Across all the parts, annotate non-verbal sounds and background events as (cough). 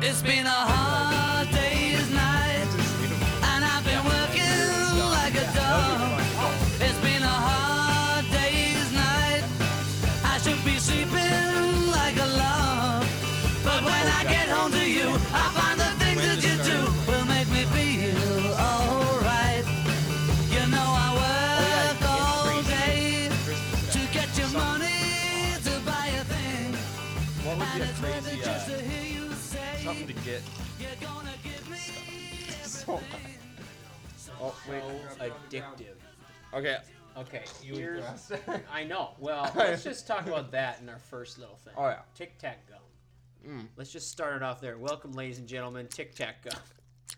It's been a hard day's night, get? you're gonna give me So, oh wait. Addictive. Okay. Okay, You here's. I know. Well, (laughs) let's just talk about that in our first little thing. Oh, yeah. Tic Tac gum. Mm. Let's just start it off there. Welcome, ladies and gentlemen. Tic Tac gum.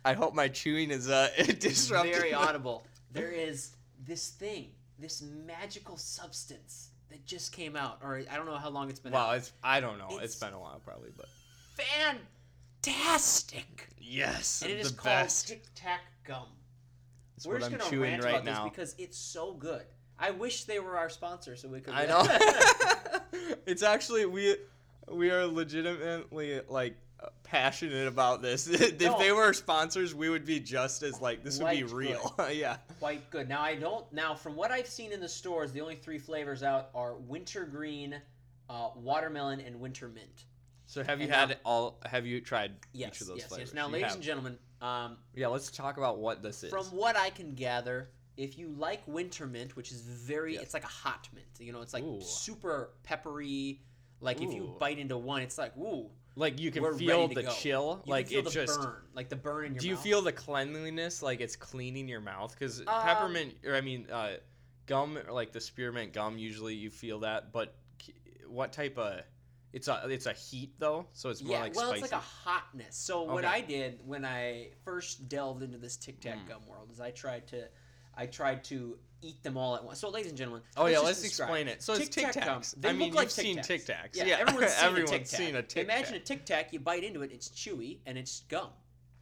I hope my chewing is uh (laughs) disrupted. Very audible. (laughs) There is this thing, this magical substance that just came out, or I don't know how long it's been Wow, out. it's I don't know. It's- it's been a while probably, but Fantastic. yes, And it the is best. called Tic Tac gum. It's We're just I'm gonna rant right about now. this because it's so good. I wish they were our sponsor so we could. I know. (laughs) (laughs) it's actually we we are legitimately like passionate about this. (laughs) if No. they were sponsors, we would be just as like this would be real. yeah. quite good. Now I don't. Now from what I've seen in the stores, the only three flavors out are wintergreen, uh, watermelon, and winter mint. So have you And had now- all? Have you tried Yes, each of those yes, flavors? yes. Now, You ladies have. and gentlemen, um, yeah, let's talk about what this is. from what I can gather, if you like winter mint, which is very, Yes. it's like a hot mint. You know, it's like Ooh. super peppery. Like if you bite into one, it's like ooh, like you can feel the go. chill. You like it just. burn, like the burn in your Do you mouth. feel the cleanliness? Like it's cleaning your mouth? Because Um, peppermint, or I mean, uh, gum, or like the spearmint gum, usually you feel that. But what type of? It's a it's a heat though, so it's more yeah, like well, spicy. it's like a hotness. So what I did when I first delved into this Tic Tac Mm. gum world is I tried to, I tried to eat them all at once. So, ladies and gentlemen, Oh yeah, just let's describe explain it. So it's Tic Tac gum. Tacs. They I mean, look like you've Tic seen. Tic Tacs. Yeah, Yeah, (laughs) everyone's seen everyone's a Tic Tac. seen a Tic Imagine Tac. a Tic Tac. You bite into it, it's chewy and it's gum.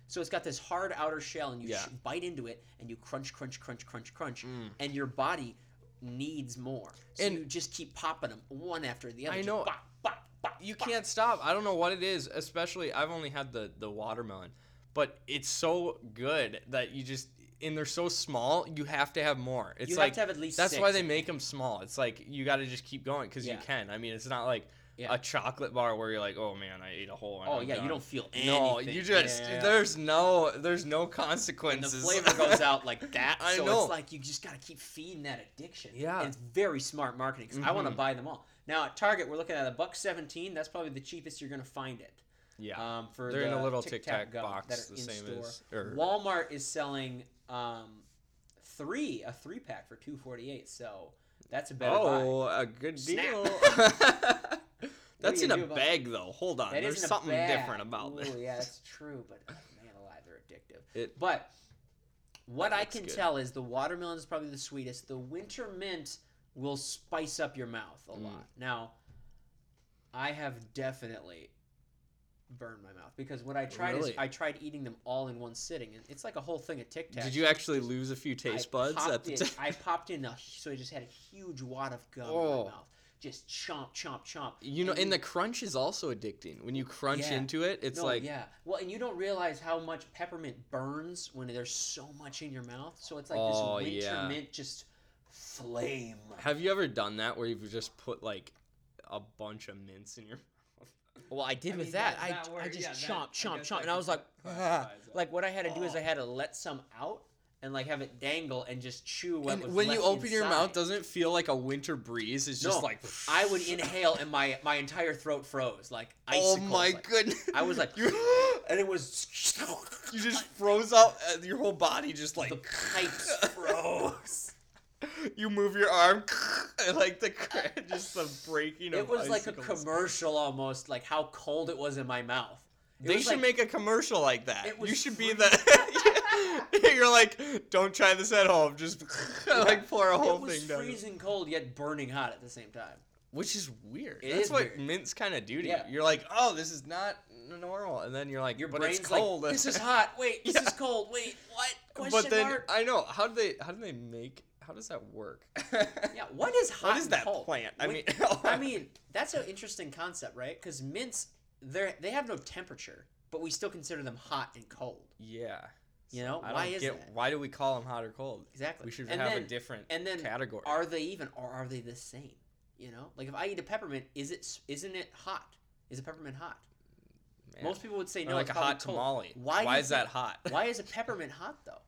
So it's got this hard outer shell, and you Yeah. sh- bite into it, and you crunch, crunch, crunch, crunch, crunch, Mm. and your body needs more. So And- you just keep popping them one after the other. I know. bop, You can't stop. I don't know what it is. Especially, I've only had the the watermelon, but it's so good that you just and they're so small. You have to have more. It's You have like to have at least that's six, why they make them small. It's like you got to just keep going because Yeah. you can. I mean, it's not like Yeah. a chocolate bar where you're like, oh man, I ate a whole one. Oh I'm yeah, you don't feel anything. No, you just Yeah. there's no there's no and the flavor goes out like (laughs) that. I so know. it's like you just gotta keep feeding that addiction. Yeah. and it's very smart marketing. 'cause I want to mm-hmm. buy them all. Now at Target, we're looking at a buck seventeen. That's probably the cheapest you're gonna find it. yeah, Um, for they're in a little Tic Tac box, the same store. as or Walmart is selling um, three a three pack for two forty eight. So that's a better oh, buy. a good deal. (laughs) (laughs) That's in a bag though. Hold on, That there's something different about Ooh, this. Yeah, (laughs) that's true, but oh, man alive, they're addictive. It- but what I can good. tell is the watermelon is probably the sweetest. The winter mint will spice up your mouth a Mm. lot. Now, I have definitely burned my mouth because what I tried is I tried eating them all in one sitting, and it's like a whole thing of Tic Tacs. Did you actually lose a few I taste buds at the in- time? I (laughs) popped in a so I just had a huge wad of gum in Oh. my mouth, just chomp, chomp, chomp. You know, and and the crunch is also addicting. When you crunch Yeah. into it, it's no, like yeah. Well, and you don't realize how much peppermint burns when there's so much in your mouth. So it's like Oh, this winter yeah. mint just flame. Have you ever done that where you've just put like a bunch of mints in your mouth? (laughs) Well, I did I with mean, that. that- I, that I just yeah, that- chomp, I chomp, chomp, and I was like, "Ah." (laughs) like what I had to do is I Oh. had to let some out and like have it dangle and just chew what And was when you left open your mouth, doesn't it feel like a winter breeze? It's just No, like I would (laughs) inhale and my my entire throat froze like Oh my like- goodness! I was like, (gasps) and it was you just froze up. uh, Your whole body just like the like pipes froze. You move your arm, (laughs) and like the (laughs) just the breaking. It was like a commercial almost, like how cold it was in my mouth. It They should like- make a commercial like that. You should be the. (laughs) You're like, don't try this at home. Just like pour a whole thing down. it was thing down. freezing cold yet burning hot at the same time. Which is weird. It That's is what weird. mints kind of do to Yeah. you. You're like, oh, this is not normal, and then you're like, Your but brain's it's cold. like, this is hot. Wait, this Yeah. is cold. Wait, what? Question but then mark? I know how do they how do they make how does that work? Yeah, (laughs) what is hot What is that plant? I mean, (laughs) I (laughs) mean, that's an interesting concept, right? Because mints, they they have no temperature. but we still consider them hot and cold. Yeah. You know, I why is get that? why do we call them hot or cold? Exactly. We should And have a different and then category. Are they even or are they the same? You know, like if I eat a peppermint, is it isn't it hot? Is a peppermint hot? Man. Most people would say Or no. like it's a hot cold. tamale. Why Why is that hot? Why is a peppermint hot though?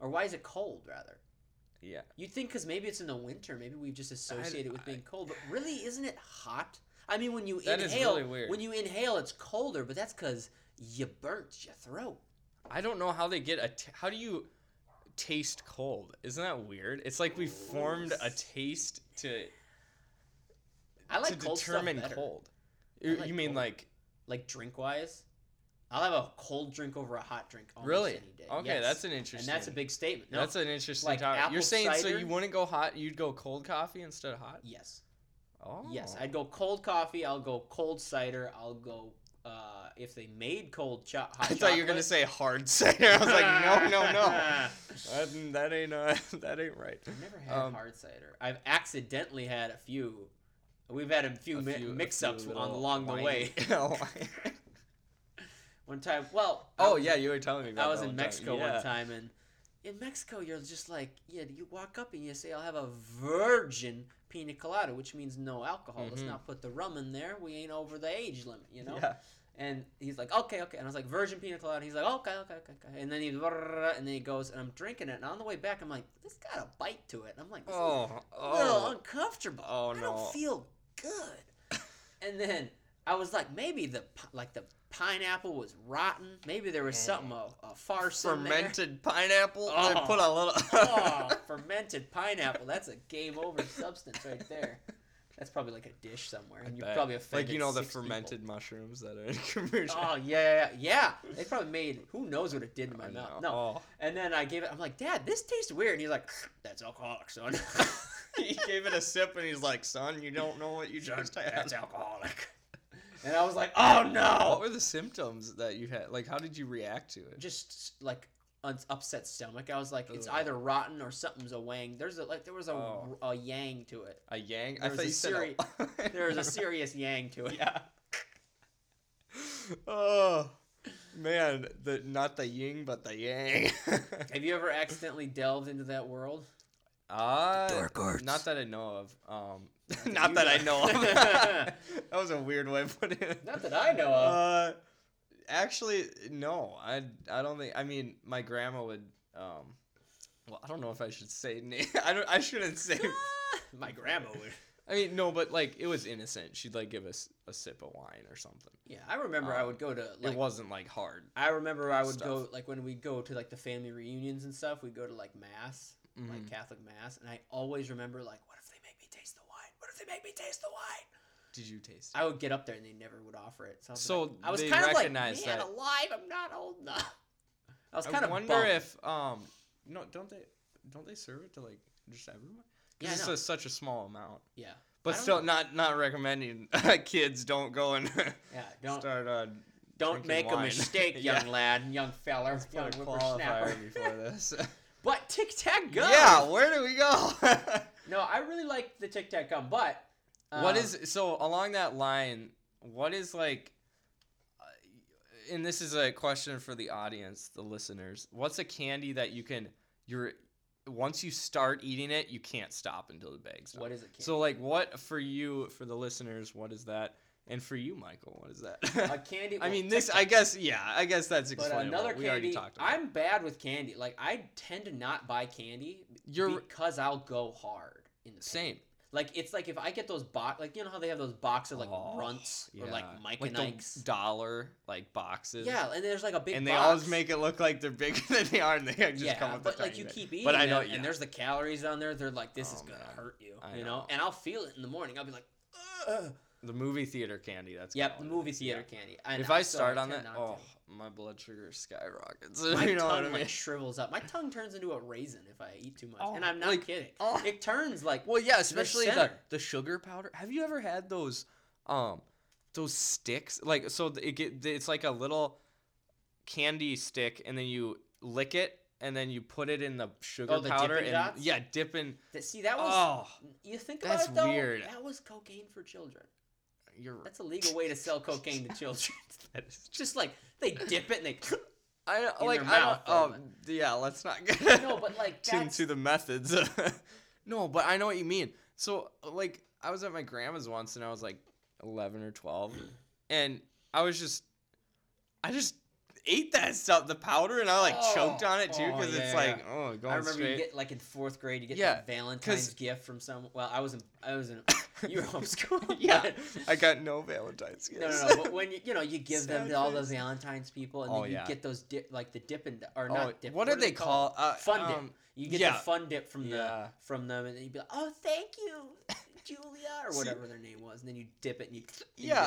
Or why is it cold rather? Yeah. You'd think because maybe it's in the winter, maybe we've just associated it with I- being cold, but really, isn't it hot? I mean, when you That inhale, really weird. when you inhale, it's colder, but that's because you burnt your throat. I don't know how they get a. T- how do you taste cold? Isn't that weird? It's like we formed a taste to I like to cold determine stuff cold. You, like you mean cold. like Like drink wise, I'll have a cold drink over a hot drink. Almost really? Any day. Okay, Yes. that's an interesting. and that's a big statement. No, That's an interesting like topic. You're saying so you wouldn't go hot? You'd go cold coffee instead of hot? yes, Oh. yes. I'd go cold coffee. I'll go cold cider. I'll go uh, if they made cold cho- hot I thought you were gonna say hard cider. (laughs) I was like, no, no, no. (laughs) That, that ain't uh, (laughs) that ain't right. I've never had Um, hard cider. I've accidentally had a few. We've had a few, mi- few- mix-ups few on along the way. One time, well, oh I- yeah, you were telling me about I was in one time. Mexico Yeah. one time, and in Mexico, you're just like, yeah, you walk up and you say, "I'll have a virgin pina colada," which means no alcohol. Let's Mhm. not put the rum in there. We ain't over the age limit, you know. Yeah. And he's like, okay, okay. And I was like, virgin pina colada. He's like, okay, okay, okay, okay. And then he, and then he goes, and I'm drinking it. And on the way back, I'm like, this got a bite to it. And I'm like, this is Oh, a little oh. uncomfortable. Oh, I no. don't feel good. (laughs) and then I was like, maybe the like the pineapple was rotten. Maybe there was something a, a farce in there. Fermented pineapple. They Oh. put a little. (laughs) oh, fermented pineapple. That's a game over substance right there. That's probably like a dish somewhere, and you probably offended like you know the six people. fermented mushrooms that are in (laughs) commercial. Oh yeah, yeah, yeah. They probably made who knows what it did to my I mouth. know. No. Oh. And then I gave it. I'm like, Dad, this tastes weird. And he's like, That's alcoholic, son. (laughs) he gave it a sip and he's like, "Son, you don't know what you just had." That's alcoholic. And I was like, Oh no!" What were the symptoms that you had? Like, how did you react to it? Just like un- upset stomach. I was like, It's Ugh. either rotten or something's a wang. There's a like there was a, Oh. a yang to it. A yang? There I thought a you said seri- a... (laughs) There was a serious yang to it. yeah. (laughs) oh man, the not the ying but the yang. (laughs) Have you ever accidentally delved into that world? Uh, Dark arts. Not that I know of. Um, that not that I know. know of. (laughs) that was a weird way of putting it. Not that I know of. Uh, actually, no. I I don't think. I mean, my grandma would. Um, well, I don't know if I should say name. (laughs) I don't. I shouldn't say. (laughs) My grandma would. I mean, no, but like it was innocent. She'd like give us a sip of wine or something. Yeah, I remember I Um, would go to like it wasn't like hard. I remember I would stuff. go like when we go to like the family reunions and stuff. We'd go to like mass, like Mhm. Catholic mass, and I always remember like, what if they make me taste the wine? What if they make me taste the wine? Did you taste? it? I would get up there and they never would offer it. So, I was, So like- I was they kind of like, recognize man, that- alive. I'm not old enough. I was I kind of wonder bummed. if um no don't they don't they serve it to like just everyone? Yeah, I Because it's a, such a small amount. yeah, But still, know. not not recommending kids don't go and yeah. Don't start uh, don't drinking make a wine. mistake, (laughs) Yeah. young lad, young feller, young whippersnapper. qualifier before this. (laughs) But Tic Tac gum. yeah, where do we go? (laughs) No, I really like the Tic Tac gum, but what um, is so along that line? What is like? uh, And this is a question for the audience, the listeners. What's a candy that you can you're once you start eating it, you can't stop until the bag's done. what is it? Candy? So like what for you for the listeners, what is that? And for you, Michael, what is that? a candy. (laughs) I mean this I guess yeah, I guess that's But explainable. another we already candy, talked about. I'm bad with candy. Like I tend to not buy candy You're because I'll go hard in the pain. same. Like it's like if I get those box, like you know how they have those boxes like Oh, runts or like yeah. Mike like and the Ike's. dollar like boxes. Yeah, and there's like a big and they box. always make it look like they're bigger (laughs) than they are, and they just yeah, come with but like you bit. keep eating But I know, them, yeah. and there's the calories on there. They're like, this oh, is Oh, gonna man. hurt you, I you know? know. And I'll feel it in the morning. I'll be like, Ugh. The movie theater candy. That's yep, the movie theater yeah. candy. And If I start on that, not to. oh, my blood sugar skyrockets. (laughs) My you know tongue I mean? like shrivels up. My tongue turns into a raisin if I eat too much, Oh, and I'm not like- kidding. oh. It turns like Well, yeah, especially the, the sugar powder. Have you ever had those um those sticks? Like so it get it's like a little candy stick and then you lick it and then you put it in the sugar Oh, the powder and Dots? yeah, dipping Th- See, that was Oh, you think about that's it though. weird. That was cocaine for children. You're That's a legal way to sell cocaine to children. (laughs) that is Just like they dip it and they. (laughs) I in like their I don't, though, um, yeah, let's not get (laughs) No, but like into that's the methods. no, but I know what you mean. So like I was at my grandma's once and I was like 11 or 12 and I was just I just ate that stuff, the powder, and I like choked Oh, on it too oh, because yeah, it's yeah, like oh, going I remember straight. you get like in fourth grade, you get Yeah, that Valentine's 'cause- gift from some. Well, I was in, I was in, (laughs) you were homeschooled. (laughs) yeah, I got no Valentine's gifts. no, no. no. But when you, you know, you give (laughs) them to all face. Valentine's people, and Oh, then you yeah. get those dip, like the dip and or Oh, not dip. what do they call- uh, fun um, dip. You get yeah. the fun dip from the from them, and then you'd be like, "Oh, thank you, Julia," or See- whatever their name was, and then you dip it, and you. and Yeah,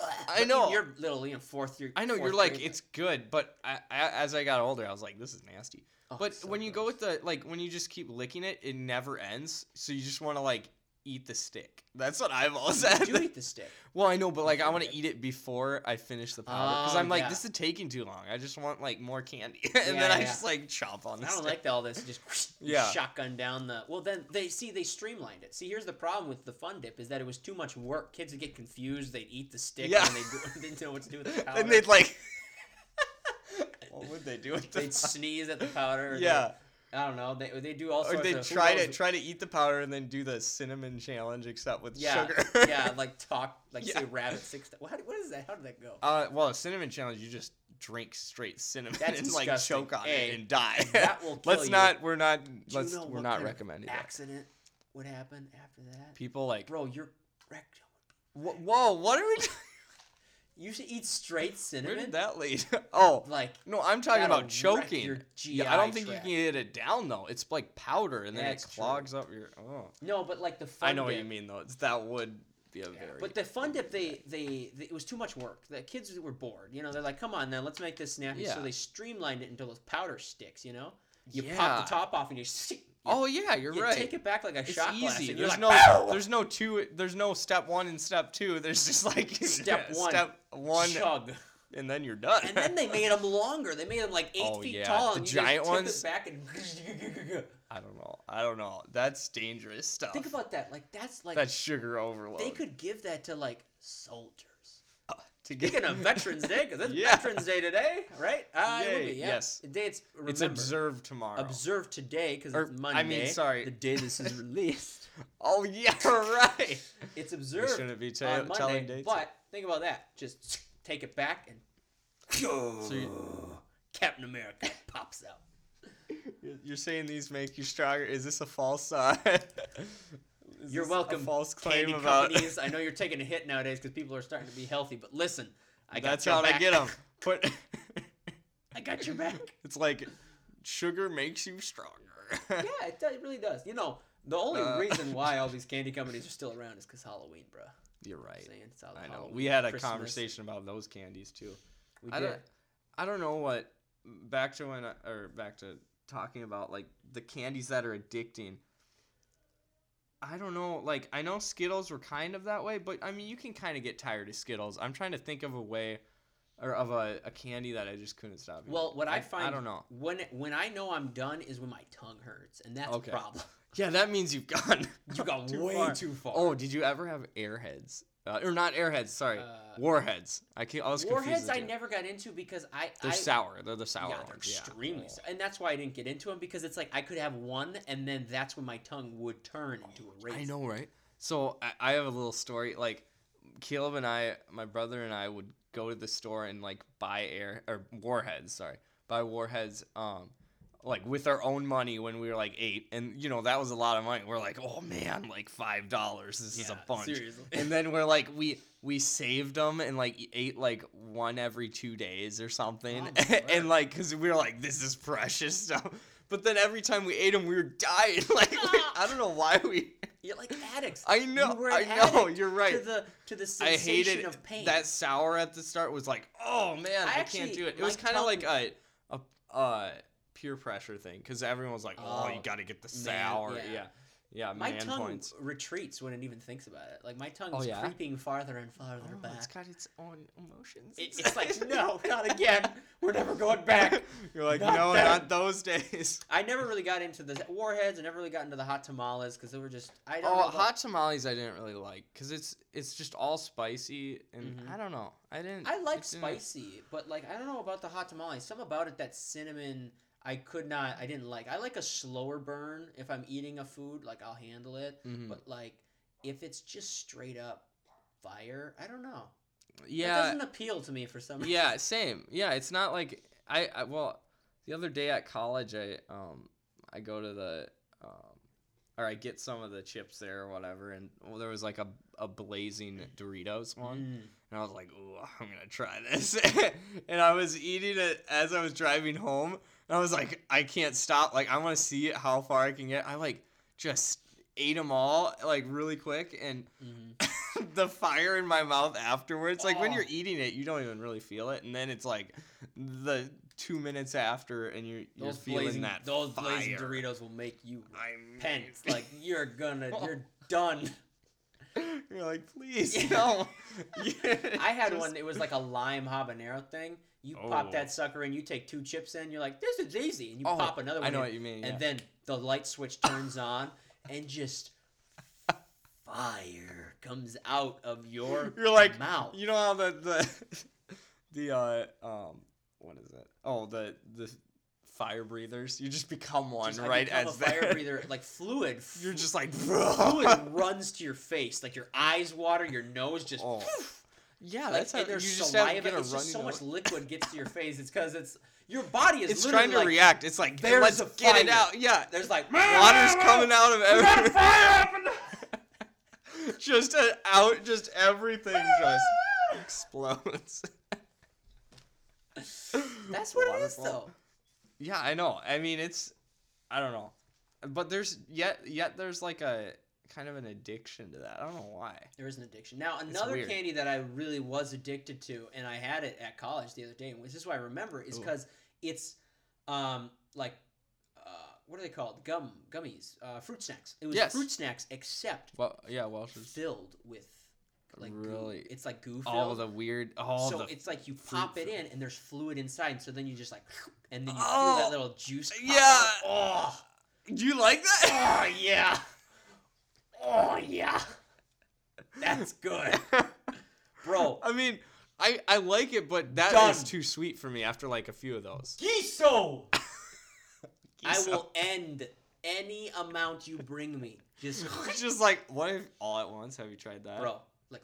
like, I know. You're little, you know, fourth year. I know you're like grade, it's good, but I, I, as I got older, I was like, this is nasty. oh, but so when you go with the like when you just keep licking it, it never ends. So you just want to like eat the stick. That's what I've always You said. do eat the stick. (laughs) well, I know, but like I want to eat it before I finish the powder because Oh, I'm like yeah. this is taking too long. I just want like more candy, (laughs) and Yeah, then I yeah. just like chop on the I don't stick. like all this. Just (laughs) Yeah. shotgun down the. Well, then they see they streamlined it. See, here's the problem with the fun dip is that it was too much work. Kids would get confused. They'd eat the stick Yeah. and they didn't know what to do with the powder. and they'd like, what would they do with the? they'd sneeze at the powder. or they- yeah, I don't know. They they do all or sorts they'd of. try to try to eat the powder and then do the cinnamon challenge, except with Yeah, sugar. (laughs) yeah, (laughs) like talk, like Yeah. say rabbit six. What, what is that? How did that go? Uh, well, a cinnamon challenge, you just drink straight cinnamon That's (laughs) and like choke on Hey, it and die. that will kill let's you. not. We're not. Do Let's. know we're not recommending that. Accident would happen after that. People like. Bro, you're wrecked. Wh- Whoa! What are we? You should eat straight cinnamon. Where did that lead? (laughs) (laughs) oh Like no, I'm talking about choking. Yeah, I don't think tract. you can get it down though. It's like powder, and then That's it true. clogs up your. Oh. no, but like the fun I know what you mean though. It's, that would be a Yeah, very. But the fun dip, they, they they it was too much work. The kids were bored. You know, they're like, "Come on, now let's make this snappy." Yeah. So they streamlined it into those powder sticks. You know, you Yeah. pop the top off and you, (laughs) you oh yeah, you're you right. take it back like a it's shot glass. easy. There's like, no. "Pow!" There's no two. There's no step one and step two. There's just like (laughs) Step (laughs) one, Step one, chug. and then you're done. And then they (laughs) made them longer. They made them like eight Oh, feet yeah. tall. The and giant ones? Back and I don't know. I don't know. That's dangerous stuff. think about that. Like that's like That's sugar overload. they could give that to like soldiers. To get Speaking of Veterans Day, because it's (laughs) Yeah. Veterans Day today, right? Uh, Yay, be, yeah. yes. The day it's remember. It's observed tomorrow. observed today because it's Monday. I mean, sorry. the day this is (laughs) released. oh yeah, (laughs) right. It's We observed shouldn't be on ta- Monday. telling dates. But think about that. Just take it back and So you- Captain America pops out. You're- saying these make you stronger. Is this a false? Uh, is You're welcome. False claim Candy about. companies. (laughs) I know you're taking a hit nowadays because people are starting to be healthy. But listen, I got That's how back. I get them. (laughs) Put. I got your back. (laughs) it's like sugar makes you stronger. yeah, it, really does. You know, the only Uh, reason why all these candy companies are still around is because Halloween, bro. You're right. Saying it's all I know. Halloween, We had a Christmas. conversation about those candies too. We I did. don't. I don't know what. Back to when, I, or back to talking about like the candies that are addicting. I don't know. Like I know Skittles were kind of that way, but I mean you can kind of get tired of Skittles. I'm trying to think of a way, or of a, a candy that I just couldn't stop. eating. Well, what I, find I don't know. when when I know I'm done is when my tongue hurts, and that's Okay. a problem. Yeah, that means you've gone. (laughs) You got too way far. too far. Oh, did you ever have Airheads? Uh, or not Airheads? Sorry, Uh, Warheads. I, can, I was. Warheads I never got into because I They're I, sour. They're the sour yeah, they're ones. yeah. extremely Oh. sour. and that's why I didn't get into them because it's like I could have one, and then that's when my tongue would turn into a raisin. I know, right? So I, I have a little story. Like Caleb and I, my brother and I would go to the store and like buy air or warheads. Sorry, buy warheads. Um, like with our own money when we were like eight, and you know that was a lot of money. We're like, oh man, like five dollars. This is a bunch. seriously. And then we're like, we we saved them and like ate like one every two days or something, Oh, (laughs) and like because we were like, this is precious stuff. But then every time we ate them, we were dying. (laughs) Like we, I don't know why we. (laughs) You're like addicts. I know. I know. You're right. To the to the I sensation hated of pain. that sour at the start. Was like, oh man, I I, actually- can't do it. It was kind of like a, a, uh peer pressure thing because everyone was like, oh, you Oh, got to get the man, sour. yeah. yeah. Yeah, My man tongue points. retreats when it even thinks about it. Like my tongue's Oh, yeah? creeping farther and farther Oh, back. it's got its own emotions. It- (laughs) it's like no, not again. We're never going back. (laughs) You're like, Not no, that." not those days. (laughs) I never really got into the warheads. I never really got into the hot tamales because they were just. I don't Oh, know. about- hot tamales I didn't really like because it's it's just all spicy and Mhm. I don't know. I didn't. I like it didn't- spicy, but like I don't know about the hot tamales. Some about it that cinnamon I could not. I didn't like. I like a slower burn if I'm eating a food. Like I'll handle it. Mhm. But like if it's just straight up fire, I don't know. Yeah, It doesn't appeal to me for some reason. yeah, same. Yeah, it's not like I, I well, the other day at college I um I go to the um or I get some of the chips there or whatever and well, there was like a a blazing Doritos one Mm. and I was like, "Ooh, I'm gonna try this," (laughs) and I was eating it as I was driving home and I was like, I can't stop. Like I want to see how far I can get. I like just ate them all like really quick and Mhm. (laughs) the fire in my mouth afterwards. Like when Oh. you're eating it, you don't even really feel it, and then it's like the two minutes after, and you're you're Those feeling blazing, that those fire. blazing Doritos will make you I'm pence. Like you're gonna, (laughs) you're done. you're like, please (laughs) Yeah. no. I had Just- one. It was like a lime habanero thing. You pop Oh. that sucker in. You take two chips in. You're like, this is easy, and you Oh, pop another one. I know in, what you mean. and yeah. then the light switch (laughs) turns on, and just fire comes out of your (laughs) you're like, mouth. you know how the the (laughs) the uh um what is it? Oh, the the fire breathers. You just become one Just, right become as a fire they're- breather, like fluid. You're just like fluid runs to your face, like your eyes water, your nose just. Oh. Yeah, Like, that's how you there's just saliva. have to get a it's just so much liquid gets to your face. It's because it's your body is It's trying to like, react. It's like "There's let's a get it out. Yeah, There's like water's coming out of We got every. fire up in the- (laughs) just out, just everything just explodes. (laughs) That's what it is, though. Yeah, I know. I mean, it's I don't know, but there's yet yet there's like a kind of an addiction to that. I don't know why. There is an addiction. Now, another candy that I really was addicted to, and I had it at college the other day, and this is why I remember, is because it's um like uh, what are they called? Gum gummies, uh, fruit snacks. It was Yes. fruit snacks, except Well, yeah, Welch's. filled with like goo. Really? It's like goo All filled. the weird. All so the. it's like you pop it in, and there's fluid inside, and so then you just like, and then you feel Oh, that little juice. pop yeah. out. Oh. Do you like that? Oh yeah. Oh yeah. That's good. (laughs) Bro. I mean, I I like it, but that is Done. too sweet for me after like a few of those. Giso. (laughs) I will end any amount you bring me. Just (laughs) just like, what if all at once? Have you tried that? bro. Like.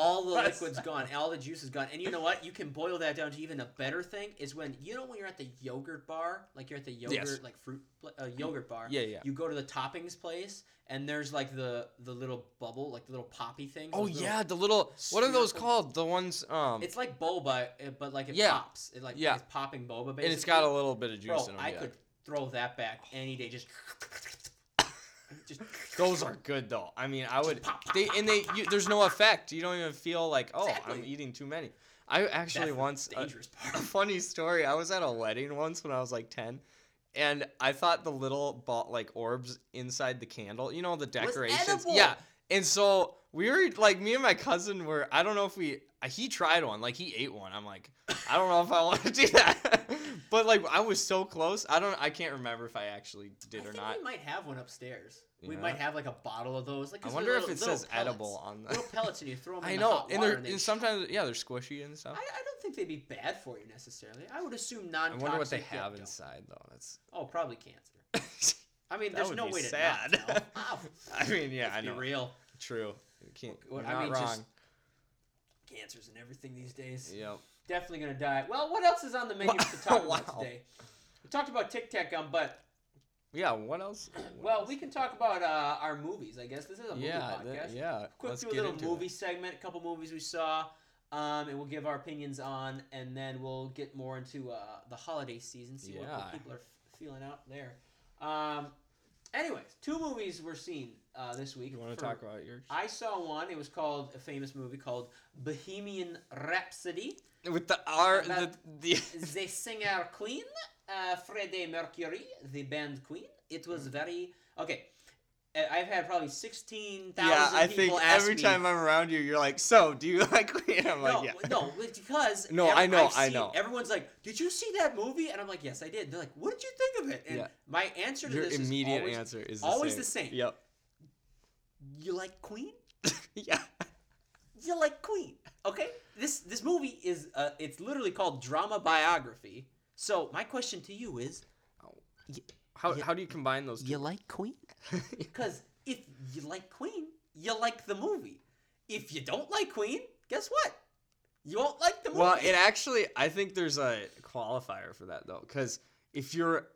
All the liquid's gone, all the juice is gone. And you know what? You can boil that down to even a better thing is when you know when you're at the yogurt bar, like you're at the yogurt Yes. like fruit uh, yogurt bar. Yeah, yeah. You go to the toppings place and there's like the the little bubble, like the little poppy thing. Oh yeah, the little. What are those called? The ones. Um. It's like boba, uh, but like it Yeah. pops. It like Yeah. it's popping boba basically. and it's got a little bit of juice Bro, in them. I yeah. could throw that back any day. Just, just Those are good though. I mean, I would. pop, pop, They and they. You, there's no effect. You don't even feel like, oh, I'm eating too many. I actually That's once. a- (laughs) part. a funny story. I was at a wedding once when I was like ten, and I thought the little ball, like orbs inside the candle, you know, the decorations. Yeah. And so we were like, me and my cousin were. I don't know if we. uh, He tried one. Like he ate one. I'm like, I don't know if I want to (laughs) do that. But like I was so close. I don't. I can't remember if I actually did I or think not. we might have one upstairs. We might have like a bottle of those. Like I wonder they're if little- it says pellets. edible on the. Little pellets, and you throw them (laughs) I in know, the and they're and they and sometimes yeah they're squishy and stuff. I don't think they'd be bad for you necessarily. I would assume I non-toxic. I wonder what they have inside though. That's. Oh, probably cancer. (laughs) I mean, there's no way to sad. not know. Oh, I mean, yeah, I know. real. True. You can't. I not mean, wrong. just- Cancers and everything these days. Yep. Definitely gonna die. Well, what else is on the menu to talk (laughs) about today? We talked about Tic Tac gum, but Yeah. What else? What well, else? we can talk about uh, our movies. I guess this is a movie Yeah. podcast. that- yeah. Quick Let's do a little movie It. segment, a couple movies we saw, um, and we'll give our opinions on, and then we'll get more into uh, the holiday season, see what, what people are f- feeling out there. Um, anyways, two movies were seen uh, this week. You want to for- talk about yours? I saw one. It was called a famous movie called Bohemian Rhapsody. With the R, the the. (laughs) the singer Queen, uh, Freddie Mercury, the band Queen. It was Mm. very Okay, I- I've had probably sixteen thousand Yeah, I people think ask every me. time I'm around you, you're like, so do you (laughs) like Queen? I'm like, no, yeah. no, because No, ev- I know, I've I seen- know. Everyone's like, "Did you see that movie?" And I'm like, "Yes, I did." They're like, "What did you think of it?" And Yeah. my answer to Your this immediate is always, answer is the always same. the same. Yep. "You like Queen? (laughs) yeah. You like Queen?" Okay, this this movie is uh, it's literally called drama biography. So my question to you is, How, Yeah. how do you combine those two? you like Queen? (laughs) Because if you like Queen, you like the movie. If you don't like Queen, guess what? You won't like the movie. Well, it actually, I think there's a qualifier for that though, because if you're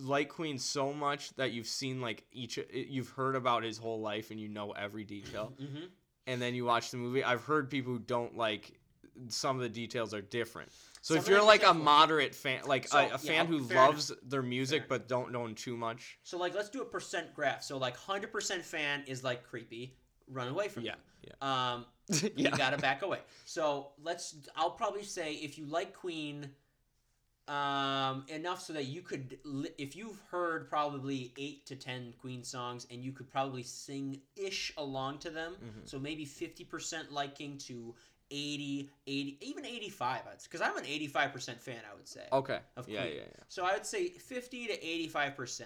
like Queen so much that you've seen like each, you've heard about his whole life and you know every detail, (laughs) hmm and then you watch the movie. I've heard people who don't like some of the details are different. So Some if you're like a moderate fan, like So, a, yeah, fan who fair enough. loves their music Fair but don't know too much, So like, let's do a percent graph. So like, hundred percent fan is like creepy. Run away from yeah, them. Um, (laughs) yeah, you gotta back away. So let's. I'll probably say if you like Queen, um, enough so that you could, li- if you've heard probably eight to ten Queen songs and you could probably sing ish along to them. Mhm. So maybe fifty percent liking to 80, 80, even eighty five. Because I'm an eighty five percent fan. I would say. Okay. Of yeah, Queen. yeah, yeah. So I would say 50 to 85%.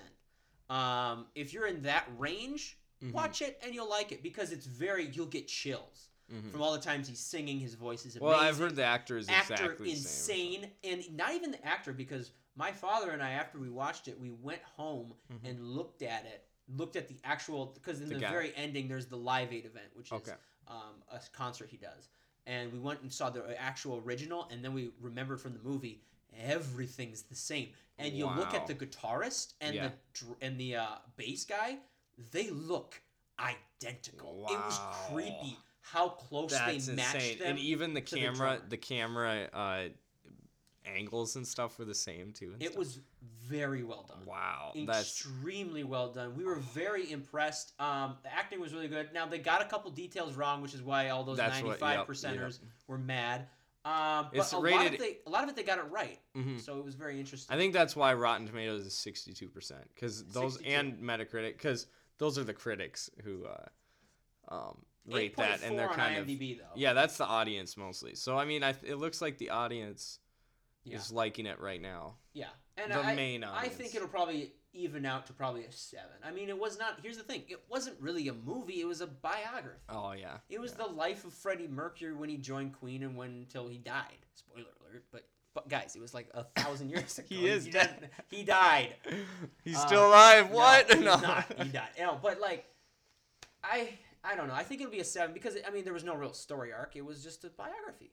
Um, if you're in that range, Mhm. watch it and you'll like it because it's very, you'll get chills Mhm. from all the times he's singing. His voice is amazing. Well, I've heard the actor is actor exactly the insane. And not even the actor because my father and I, after we watched it, we went home Mhm. and looked at it, looked at the actual, because in the Together. very ending, there's the Live Aid event, which is Okay. um, a concert he does. And we went and saw the actual original, and then we remembered from the movie everything's the same. And you look at the guitarist and Yeah. the and the uh, bass guy, they look identical. Wow. It was creepy how close That's they matched insane. them. And even the to the camera, the, camera uh, angles and stuff were the same too. it stuff. was very well done. wow. That's extremely well done. We were very impressed. Um, the acting was really good. Now they got a couple details wrong, which is why all those That's ninety-five yep, percenters were mad. Um, but It's a lot rated- of they, a lot of it they got it right, mhm. so it was very interesting. I think that's why Rotten Tomatoes is sixty-two percent because those 62. and Metacritic because those are the critics who uh, um, rate that and they're 8.4 on kind of though. yeah that's the audience mostly. So I mean, I it looks like the audience Yeah. is liking it right now. yeah, and the I, main I think it'll probably even out to probably a seven. I mean, it was not. Here's the thing: it wasn't really a movie; it was a biography. Oh yeah, It was yeah. the life of Freddie Mercury when he joined Queen and when until he died. Spoiler alert, but but guys, it was like a thousand years (laughs) ago. He is didn't- dead. He died. (laughs) He's Uh, still alive. What? (laughs) No, he's not. He died. No, but like, I I don't know. I think it'll be a seven because I mean there was no real story arc. It was just a biography.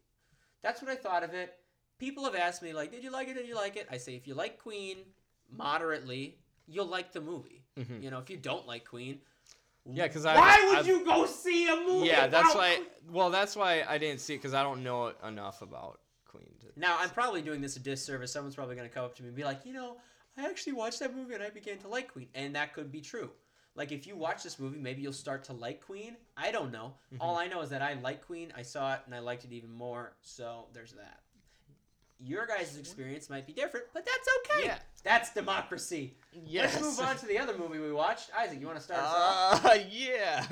That's what I thought of it. People have asked me like, did you like it? Did you like it? I say if you like Queen moderately, you'll like the movie. Mhm. You know, if you don't like Queen, Yeah, 'cause I- why would I've- you go see a movie? Yeah, that's why. Well, that's why I didn't see it because I don't know enough about Queen. To, Now I'm probably doing this a disservice. Someone's probably going to come up to me and be like, you know, I actually watched that movie and I began to like Queen, and that could be true. Like if you watch this movie, maybe you'll start to like Queen. I don't know. Mm-hmm. All I know is that I like Queen. I saw it and I liked it even more. So there's that. Your guys' experience might be different, but that's okay. Yeah. That's democracy. yes. Let's move on to the other movie we watched. Isaac, you want to start us off? Uh, (laughs) yeah.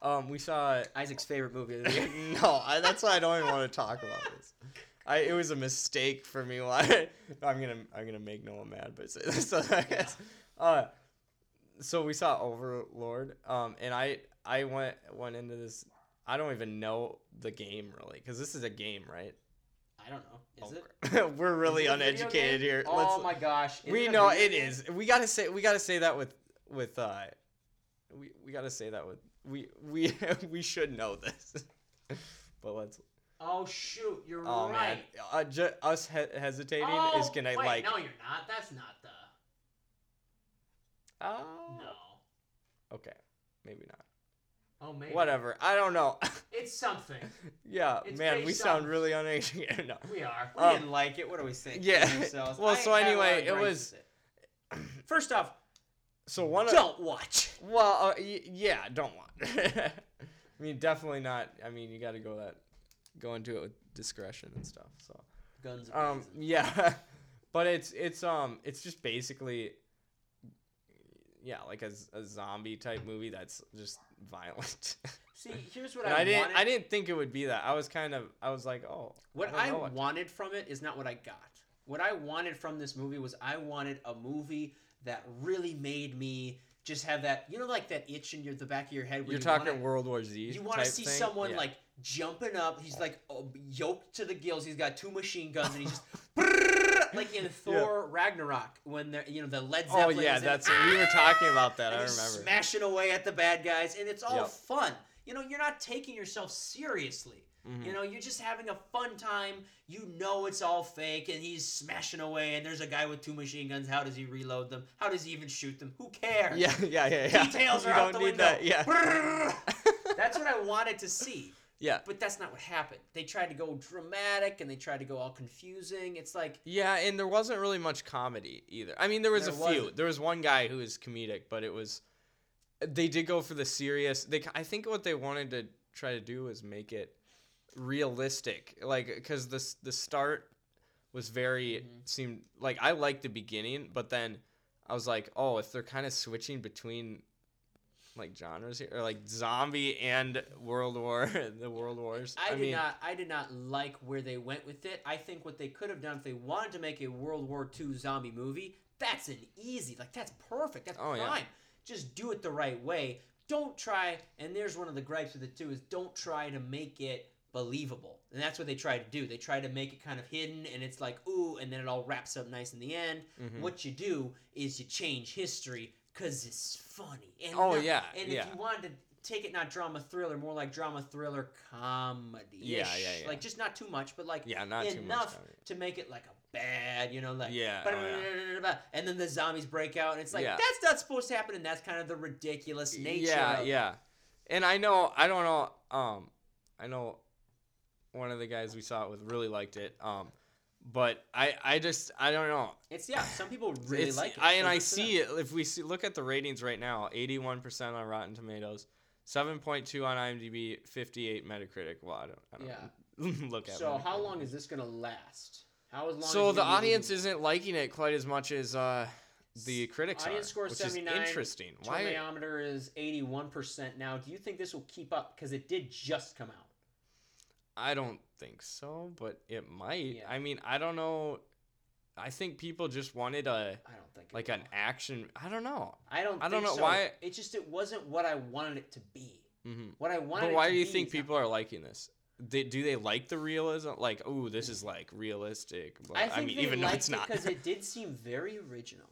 Um, we saw. Isaac's favorite movie of the (laughs) year. no, I, that's why I don't even want to talk about this. I, it was a mistake for me. Why? (laughs) I'm gonna I'm gonna make Noah mad, but so, so I guess, uh, so we saw Overlord, um, and I I went went into this. I don't even know the game really, because this is a game, right? I don't know. Is it? it? (laughs) We're really it uneducated here. Oh Let's- my gosh. Is we it know it game? is. We gotta say we gotta say that with with uh, we we gotta say that with we we (laughs) we should know this, (laughs) but let's. Oh shoot, you're Oh right. man, uh, ju- us he- hesitating oh, is gonna wait, like. No, you're not. That's not. Oh. No. Okay, maybe not. Oh maybe. Whatever. I don't know. (laughs) It's something. yeah, It's man, we based sound on- really uneducated. (laughs) no. We are. We Um, didn't like it. What do we think? yeah. Ourselves? (laughs) Well, I so have a lot anyway, of it gripes was- with it. (clears throat) First off, So one. Of, don't watch. well, uh, y- yeah, don't want. I mean, definitely not. I mean, you got to go that, go into it with discretion and stuff. So. Guns. Um. blazing. Yeah, but it's it's um it's just basically, yeah, like a, a zombie type movie that's just violent. (laughs) See, here's what I, I, didn't wanted. I didn't think it would be that. I was kind of I was like, oh, What don't I, what- wanted from it is not what I got. What I wanted from this movie was I wanted a movie that really made me just have that, you know, like that itch in your the back of your head. Where You're you talking wanna, World War Z. You want to see thing? someone Yeah. like jumping up. He's like oh, yoked to the gills. He's got two machine guns, and he's just (laughs) like in (laughs) Thor Ragnarok when they're you know the Led Zeppelin. Oh yeah, is in- that's we were talking about that. I remember. smashing away at the bad guys, and it's all Yep. fun. You know, you're not taking yourself seriously. Mhm. You know, you're just having a fun time. You know it's all fake, and he's smashing away, and there's a guy with two machine guns. How does he reload them? How does he even shoot them? Who cares? Yeah, (laughs) yeah, yeah, yeah. Details you are out don't the need window. that. Yeah. (laughs) That's what I wanted to see. Yeah. But that's not what happened. They tried to go dramatic and they tried to go all confusing. It's like Yeah, and there wasn't really much comedy either. I mean, there was There a few. wasn't. There was one guy who was comedic, but it was they did go for the serious. They I think what they wanted to try to do was make it realistic, like because the the start was very Mm-hmm. seemed like I liked the beginning, but then I was like, oh, if they're kind of switching between like genres here, or like zombie and World War, (laughs) the World Wars. I, did mean, not I did not like where they went with it. I think what they could have done if they wanted to make a World War II zombie movie, that's an easy. Like that's perfect. That's Oh, prime. yeah. Just do it the right way. Don't try and there's one of the gripes with it too is don't try to make it believable. And that's what they try to do. They try to make it kind of hidden and it's like ooh and then it all wraps up nice in the end. Mhm. What you do is you change history cuz it's funny. And Oh, not- yeah, And yeah. if you wanted to take it not drama thriller, more like drama thriller comedy. Yeah, yeah, yeah. Like just not too much, but like yeah, not too much. enough to make it like a bad, you know, like Yeah, oh, and then the zombies break out, and it's like Yeah. that's not supposed to happen, and that's kind of the ridiculous nature. Yeah, yeah. And I know, I don't know. Um, I know one of the guys we saw it with really liked it. Um, but I, I just, I don't know. It's yeah. Some people really It's, like it. I and I good for them. see it. If we see, look at the ratings right now, eighty-one percent on Rotten Tomatoes, seven point two on IMDb, fifty-eight Metacritic. Well, I don't, I don't Yeah. (laughs) look at. So how long is this gonna last? How long? So the audience isn't liking it quite as much as uh, the critics Audience are, score which seventy nine. is interesting. Why? Tomatometer is eighty one percent now. Do you think this will keep up? Because it did just come out. I don't think so, but it might. Yeah. I mean, I don't know. I think people just wanted a I don't think like an action. I don't know. I don't. I don't think know so. why- It just it wasn't what I wanted it to be. hmm What I wanted. But why do you think not- people are liking this? They, do they like the realism? Like, oh, this is like realistic. But, I I, think mean, even though it's not. because it (laughs) did seem very original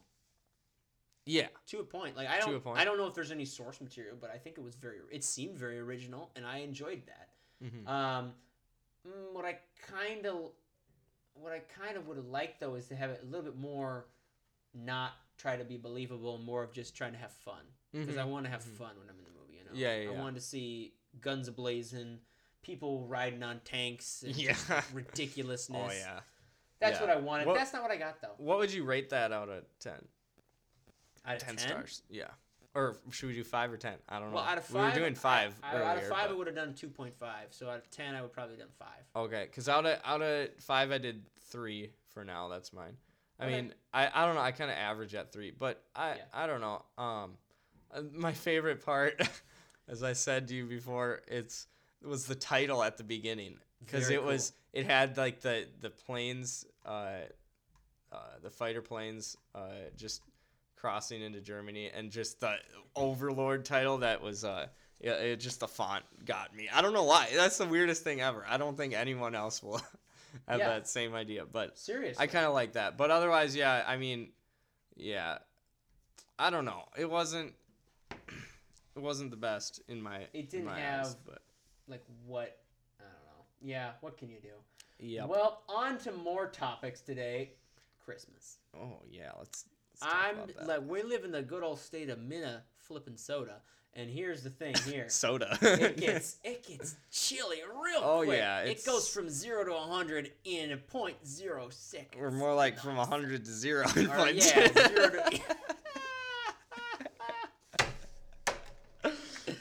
yeah. to a point. Like I don't, a point. I don't know if there's any source material, but I think it was very. It seemed very original, and I enjoyed that. hmm Um, mm, what I kind of, what I kind of would have liked though is to have it a little bit more, not try to be believable, more of just trying to have fun. Because I Mhm. want to have Mhm. fun when I'm in the movie. You know. Yeah, yeah, I yeah. wanted to see guns ablazing, people riding on tanks, and Yeah. (laughs) ridiculousness. Oh yeah. That's Yeah. what I wanted. What- That's not what I got though. What would you rate that out of ten? Out of 10 10? stars. Yeah. Or should we do five or ten? I don't know. Well, out of five, we were doing five. I, I- out of earlier, five, I would have done two point five. So out of ten, I would probably done five. Okay, because out of out of five, I did three for now. That's mine. I Okay. mean, I, I don't know. I kind of average at three, but I Yeah. I don't know. Um, uh, my favorite part, (laughs) as I said to you before, it's was the title at the beginning because it was it had like the the planes, uh, uh, the fighter planes, uh, just crossing into Germany, and just the Overlord title that was uh. Yeah, it just the font got me. I don't know why. That's the weirdest thing ever. I don't think anyone else will (laughs) have Yeah. that same idea, but Seriously. I kind of like that. But otherwise, yeah, I mean, yeah, I don't know. It wasn't. (clears throat) It wasn't the best in my. It didn't my have- eyes, but like what? I don't know. Yeah. What can you do? yeah. Well, on to more topics today. Christmas. oh yeah, let's. I'm like we live in the good old state of Minna flipping soda, and here's the thing (laughs) here. soda. it (laughs) gets it gets chilly real Oh, quick. yeah, it goes from zero to hundred in a point zero seconds. We're more like from hundred to zero. in Or, points. yeah, zero to. (laughs)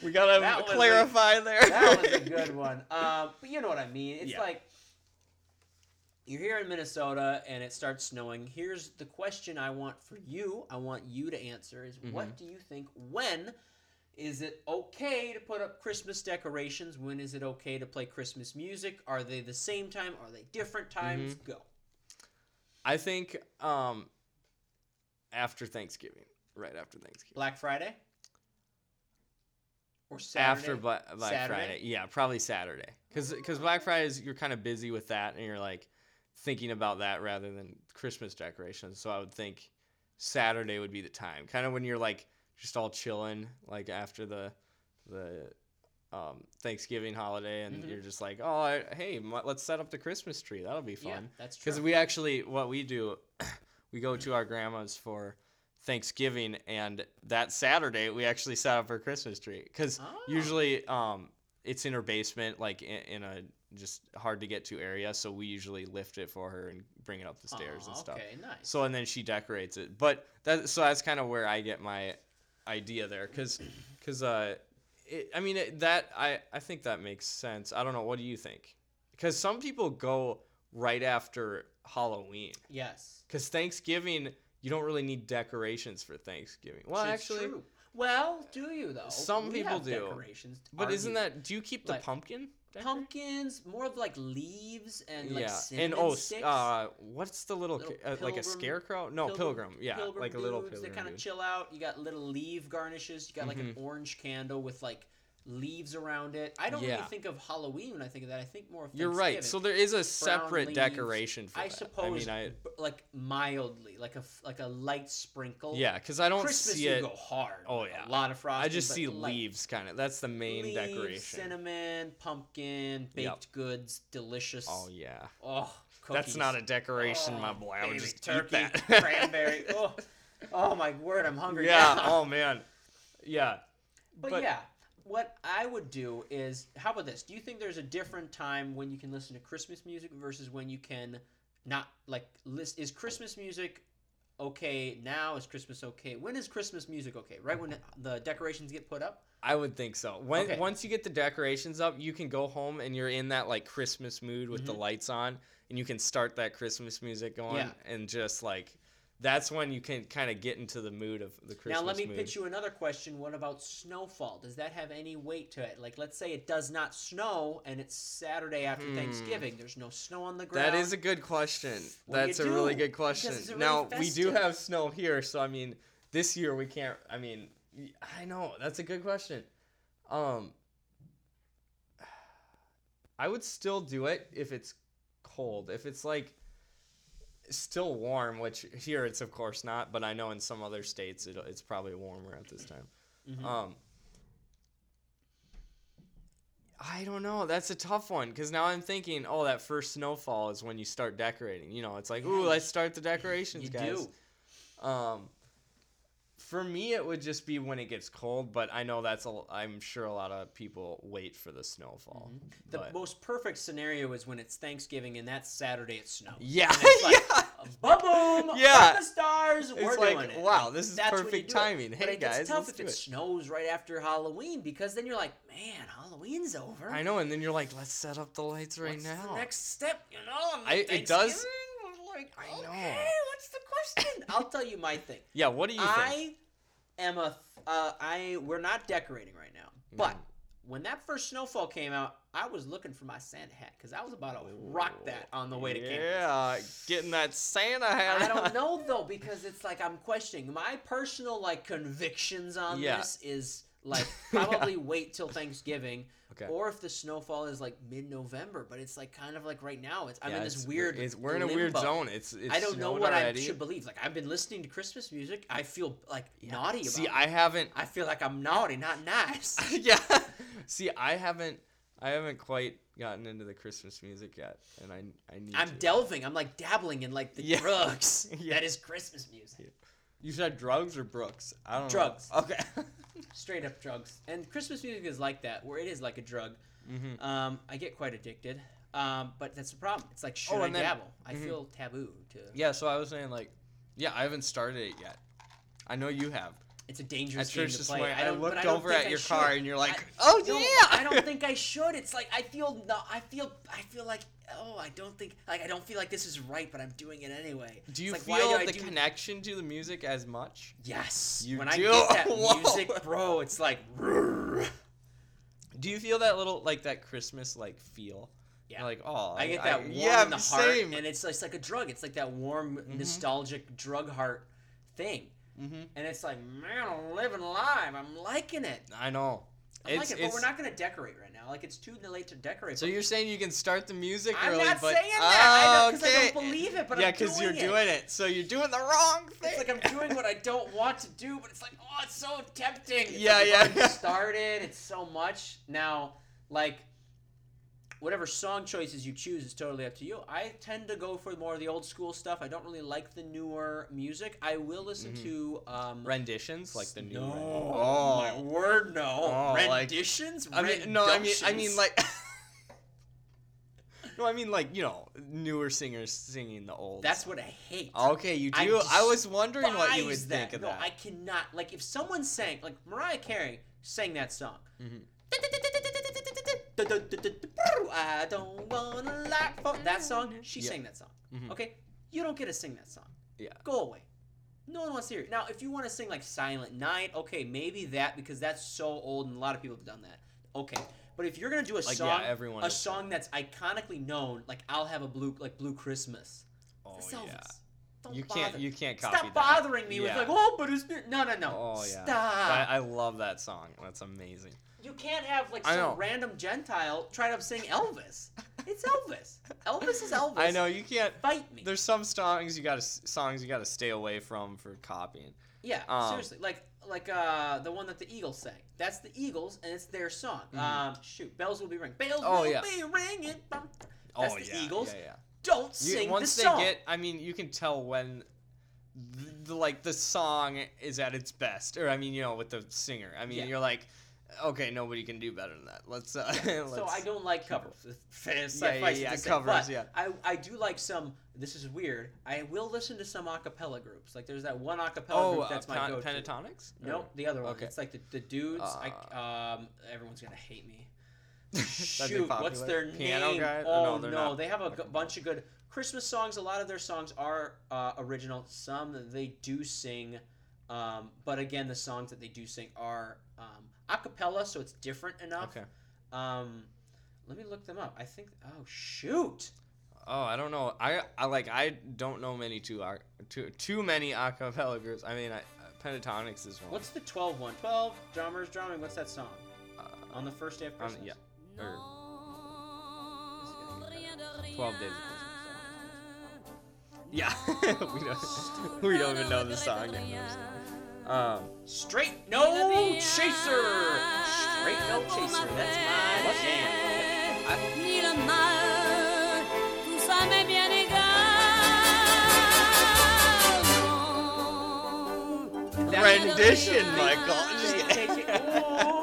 we gotta That was clarify there. that was a good one. Um, but you know what I mean. It's Yeah. like you're here in Minnesota and it starts snowing. Here's the question I want for you. I want you to answer is Mm-hmm. what do you think when is it okay to put up Christmas decorations? When is it okay to play Christmas music? Are they the same time? Are they different times? Mm-hmm. Go. I think um, after Thanksgiving, right after Thanksgiving. Black Friday? Or Saturday? After Black, Black? Friday, yeah, probably Saturday, because because Black Friday is you're kind of busy with that, and you're like thinking about that rather than Christmas decorations. So I would think Saturday would be the time, kind of when you're like just all chilling, like after the the um, Thanksgiving holiday, and Mhm. you're just like, oh, I, hey, m- let's set up the Christmas tree. That'll be Yeah, fun. that's true. Because we actually, what we do, (clears throat) we go to our grandma's for Thanksgiving, and that Saturday we actually set up her Christmas tree. Because Oh. usually, um, it's in her basement, like in, in a just hard to get to area. So we usually lift it for her and bring it up the stairs Aw, and stuff. Okay, nice. So and then she decorates it. But that so that's kind of where I get my idea there, because because uh, it, I mean it, that I I think that makes sense. I don't know. What do you think? Because some people go right after Halloween. yes. Because Thanksgiving, you don't really need decorations for Thanksgiving. Well, It's actually, true. Well, do you though? Some We people have do. Decorations. but isn't Argue. that? Do you keep the Like, pumpkin? Pumpkins more of like leaves and like yeah, cinnamon and oh, sticks? uh, what's the little, Little uh, like a scarecrow? No, pilgrim. Yeah, pilgrim like a little pilgrim. They kind of chill out. You got little leaf garnishes. You got like an Mhm. orange candle with like leaves around it. I don't really think of Halloween when I think of that. I think more of You're right. So there is a Brown separate leaves. decoration for I that. suppose, I mean, I like mildly, like a like a light sprinkle. yeah, because I don't Christmas see you it. go hard. Oh, yeah. a lot of frosting. I just see light. leaves, kind of. That's the main Leaves, decoration. Cinnamon, pumpkin, baked Yep. goods, delicious. Oh yeah, Oh, that's not a decoration, my Oh, boy. I would just turkey, eat that. (laughs) cranberry. Oh, oh my word, I'm hungry. yeah. now. Oh man. Yeah. But, But- yeah, what I would do is, how about this? Do you think there's a different time when you can listen to Christmas music versus when you can not like list? Is Christmas music okay now? Is Christmas okay? When is Christmas music okay? Right when the decorations get put up? I would think so. When Okay. once you get the decorations up, you can go home and you're in that like Christmas mood with the Mhm. lights on, and you can start that Christmas music going, Yeah. and just like that's when you can kind of get into the mood of the Christmas now let me mood. pitch you another question. What about snowfall? Does that have any weight to it? Like, let's say it does not snow and it's Saturday after Hmm. Thanksgiving. There's no snow on the ground. That is a good question. What That's a really good question. really now we do have snow here, so I mean, this year we can't. I mean, I know that's a good question. Um, (sighs) I would still do it if it's cold. If it's like still warm, which here it's of course not, but I know in some other states it, it's probably warmer at this time. Mhm. Um, I don't know. That's a tough one because now I'm thinking, oh, that first snowfall is when you start decorating. You know, it's like, ooh, let's start the decorations, you guys. do. Um, for me, it would just be when it gets cold, but I know that's a. I'm sure a lot of people wait for the snowfall. Mm-hmm. The but- most perfect scenario is when it's Thanksgiving and that Saturday it snows. yeah, (laughs) it's like, yeah. Boom! (laughs) Yeah. The stars. We're It's like, doing it. wow, this is That's perfect it. timing. But Hey gets guys, tough let's if do it, it. snows right after Halloween because then you're like, man, Halloween's over. I know, and then you're like, let's set up the lights right What's now. the next step? You know, I- it does- Like, I know. okay, what's the question? I'll tell you my thing. Yeah, what do you think? Am a. Uh, I we're not decorating right now, but Mm. when that first snowfall came out, I was looking for my Santa hat because I was about to rock that on the way to campus. Yeah, getting that Santa hat. I don't know though because it's like I'm questioning my personal like convictions on Yeah. this is like (laughs) probably wait till Thanksgiving Okay. or if the snowfall is like mid-November but it's like kind of like right now it's I'm Yeah, in this weird It's, we're in a weird zone. It's, it's I don't know what already. I should believe like I've been listening to Christmas music I feel like naughty about See, it. I haven't. I feel like I'm naughty not nice (laughs) yeah. See, I haven't. I haven't quite gotten into the Christmas music yet, and I I need. I'm to. delving I'm like dabbling in like the Yeah. drugs (laughs) Yeah. that is Christmas music You said drugs or Brooks? I don't Drugs. know. Okay. (laughs) straight up drugs and Christmas music is like that where it is like a drug hmm Um, I get quite addicted. Um, but that's the problem. It's like should Oh, I then- dabble? I mhm. feel taboo to. Yeah. So I was saying like, yeah, I haven't started it yet. I know you have. It's a dangerous At game church to play. morning, I, I don't, but looked I don't over at I your should. car and you're like, I- (laughs) "Oh, no, yeah!" I don't think I should. It's like I feel no. I feel. I feel like oh, I don't think like I don't feel like this is right, but I'm doing it anyway. Do you like, feel do the do- connection to the music as much? Yes. You when I do? get that (laughs) Whoa. music, bro, it's like. Do you feel that little like that Christmas like feel? Yeah. You're like oh, I get that warm yeah, in the heart, same. and it's, it's like a drug. It's like that warm, mm-hmm. nostalgic drug heart thing, mm-hmm. and it's like, man, I'm living live. I'm liking it. I know. I like It's- it, but we're not gonna decorate right now. Like it's too late to decorate. So you're saying you can start the music early? I'm early, not but saying that. I Oh, don't, 'cause I don't believe it, but yeah, I'm just saying. Yeah, because you're doing it, so you're doing the wrong thing. It's like I'm doing what I don't want to do, but it's like, oh, it's so tempting. It's Yeah, like we've yeah, already yeah. started. It's so much now. Like, whatever song choices you choose is totally up to you. I tend to go for more of the old school stuff. I don't really like the newer music. I will listen Mhm. to um. renditions like the new. no, Ren- oh my word, no Oh, like- renditions. I mean, no, I mean, I mean like. (laughs) no, I mean like you know newer singers singing the old. That's songs. what I hate. Okay, you do. I, was wondering what you would despise think that. of no, that. I cannot. Like, if someone sang, like Mariah Carey sang that song. Mhm. I don't wanna lack for that song. She sang that song. Mhm. Okay, you don't get to sing that song. Yeah. Go away. No one wants to hear it. Now, if you want to sing like Silent Night, okay, maybe that because that's so old and a lot of people have done that. Okay, but if you're gonna do a Like, song, yeah, everyone a song that's iconically known, like I'll have a blue, like Blue Christmas. Oh yeah. Don't You can't. You can't copy Stop that. bothering me with like, oh, but it's no, no, no. Oh yeah. Stop. I, I love that song. That's amazing. You can't have like some random Gentile try to sing Elvis. It's Elvis. (laughs) Elvis is Elvis. I know you can't. Fight me. There's some songs you gotta songs you gotta stay away from for copying. Yeah, Um, seriously. Like like uh the one that the Eagles sang. That's the Eagles and it's their song. Um shoot, bells will be ringing. Bells Mm-hmm. Oh, will yeah. be ringing. Oh That's the yeah, Eagles. yeah, yeah. Don't You- sing once the they get, I mean, you can tell when, the, the like the song is at its best, or I mean, you know, with the singer. I mean, Yeah. you're like, okay, nobody can do better than that. Let's. Uh, (laughs) let's so I don't like covers. (laughs) (laughs) Yeah, yeah, yeah, covers, yeah. I, I do like some. This is weird. I will listen to some acapella groups. Like there's that one acapella oh, group uh, that's my pen- go-to. Pentatonix. No, Or- the other one. Okay. It's like the, the dudes. I, Uh, um, everyone's gonna hate me. Shoot, what's their Piano name? guy? Oh No, no, they have a g- bunch of good Christmas songs. A lot of their songs are uh, original. Some they do sing, um, but again, the songs that they do sing are um, a cappella, so it's different enough. Okay. Um, let me look them up. I think. Oh shoot! Oh, I don't know. I I like I don't know many too too too many a cappella groups. I mean, I, Pentatonix is one. What's the 12 one? 12 drummers drumming. What's that song? uh, On the first day of Christmas. yeah, or twelve days of Christmas. Yeah, (laughs) we don't (laughs) we don't even know the song. Um, Straight No Chaser. Straight No Chaser. That's my jam. Ni le mal, tout ça m'est bien égal. That- rendition, Michael. (laughs)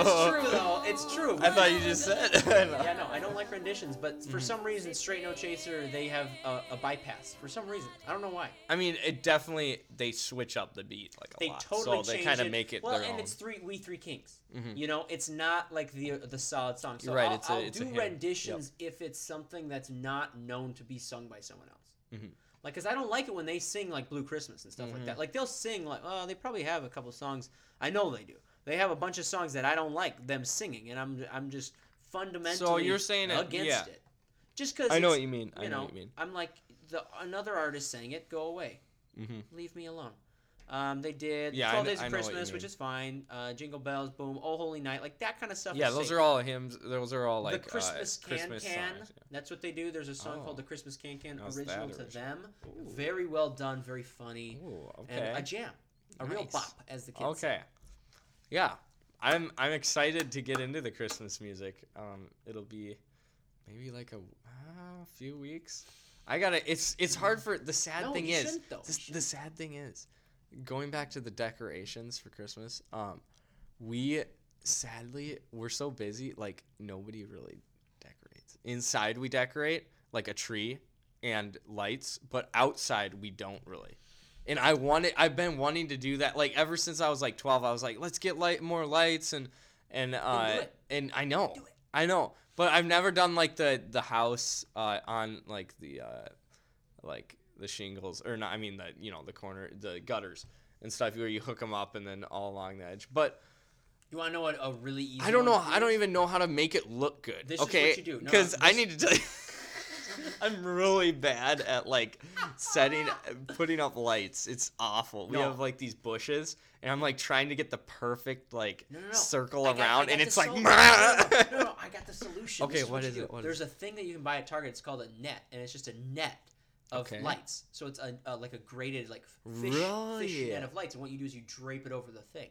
it's, it's true though. It's true. I thought you just said. (laughs) Yeah, no, I don't like renditions, but for Mhm. some reason, Straight No Chaser, they have a, a bypass. For some reason, I don't know why. I mean, it definitely they switch up the beat like a They lot, totally so they change kind of it. make it well, their and own. it's three We Three Kings. Mhm. You know, it's not like the the solid song. So You're right, I'll, it's a- I'll it's a do renditions if it's something that's not known to be sung by someone else. Mhm. Like, cause I don't like it when they sing like Blue Christmas and stuff like that. Like they'll sing like, oh, they probably have a couple songs. I know they do. They have a bunch of songs that I don't like them singing, and I'm I'm just fundamentally you're saying it- against yeah. it. Just because I know what you mean. I you know, know, what you mean. I'm like the another artist sang it. Go away. hmm Leave me alone. Um, they did Yeah, 12 kn- Days of Christmas, which is fine. Uh, Jingle Bells, Boom, Oh Holy Night, like that kind of stuff. Yeah, those safe. are all hymns. Those are all like the Christmas uh, Can Christmas Can. songs. yeah. That's what they do. There's a song Oh. called the Christmas Can Can, How's original to original? them. Ooh. Very well done, very funny, Ooh, okay. and a jam, a real bop, as the kids say. Yeah, I'm I'm excited to get into the Christmas music. Um, it'll be maybe like a uh, few weeks. I gotta. It's it's hard for the sad No, thing is shouldn't, though. this- You the sad thing is going back to the decorations for Christmas. Um, we sadly we're so busy. Like nobody really decorates. Inside we decorate like a tree and lights, but outside we don't really. And I wanted. I've been wanting to do that like ever since I was like 12. I was like, let's get light more lights and and uh and I know, I know, but I've never done like the the house uh on like the uh like the shingles or not. I mean the you know the corner the gutters and stuff where you hook them up and then all along the edge, but. You want to know what a really easy? I don't know. I don't even know how to make it look good. This what okay, you do. No, because I need to tell you, (laughs) I'm really bad at like setting, putting up lights. It's awful. We No. have like these bushes, and I'm like trying to get the perfect like No, no, circle got- around, and it's like. (laughs) no, no, I got the solution. Okay, This is what is it? What is There's a thing that you can buy at Target. It's called a net, and it's just a net of Okay. lights. So it's a, a like a graded like fish, fish net of lights, and what you do is you drape it over the thing.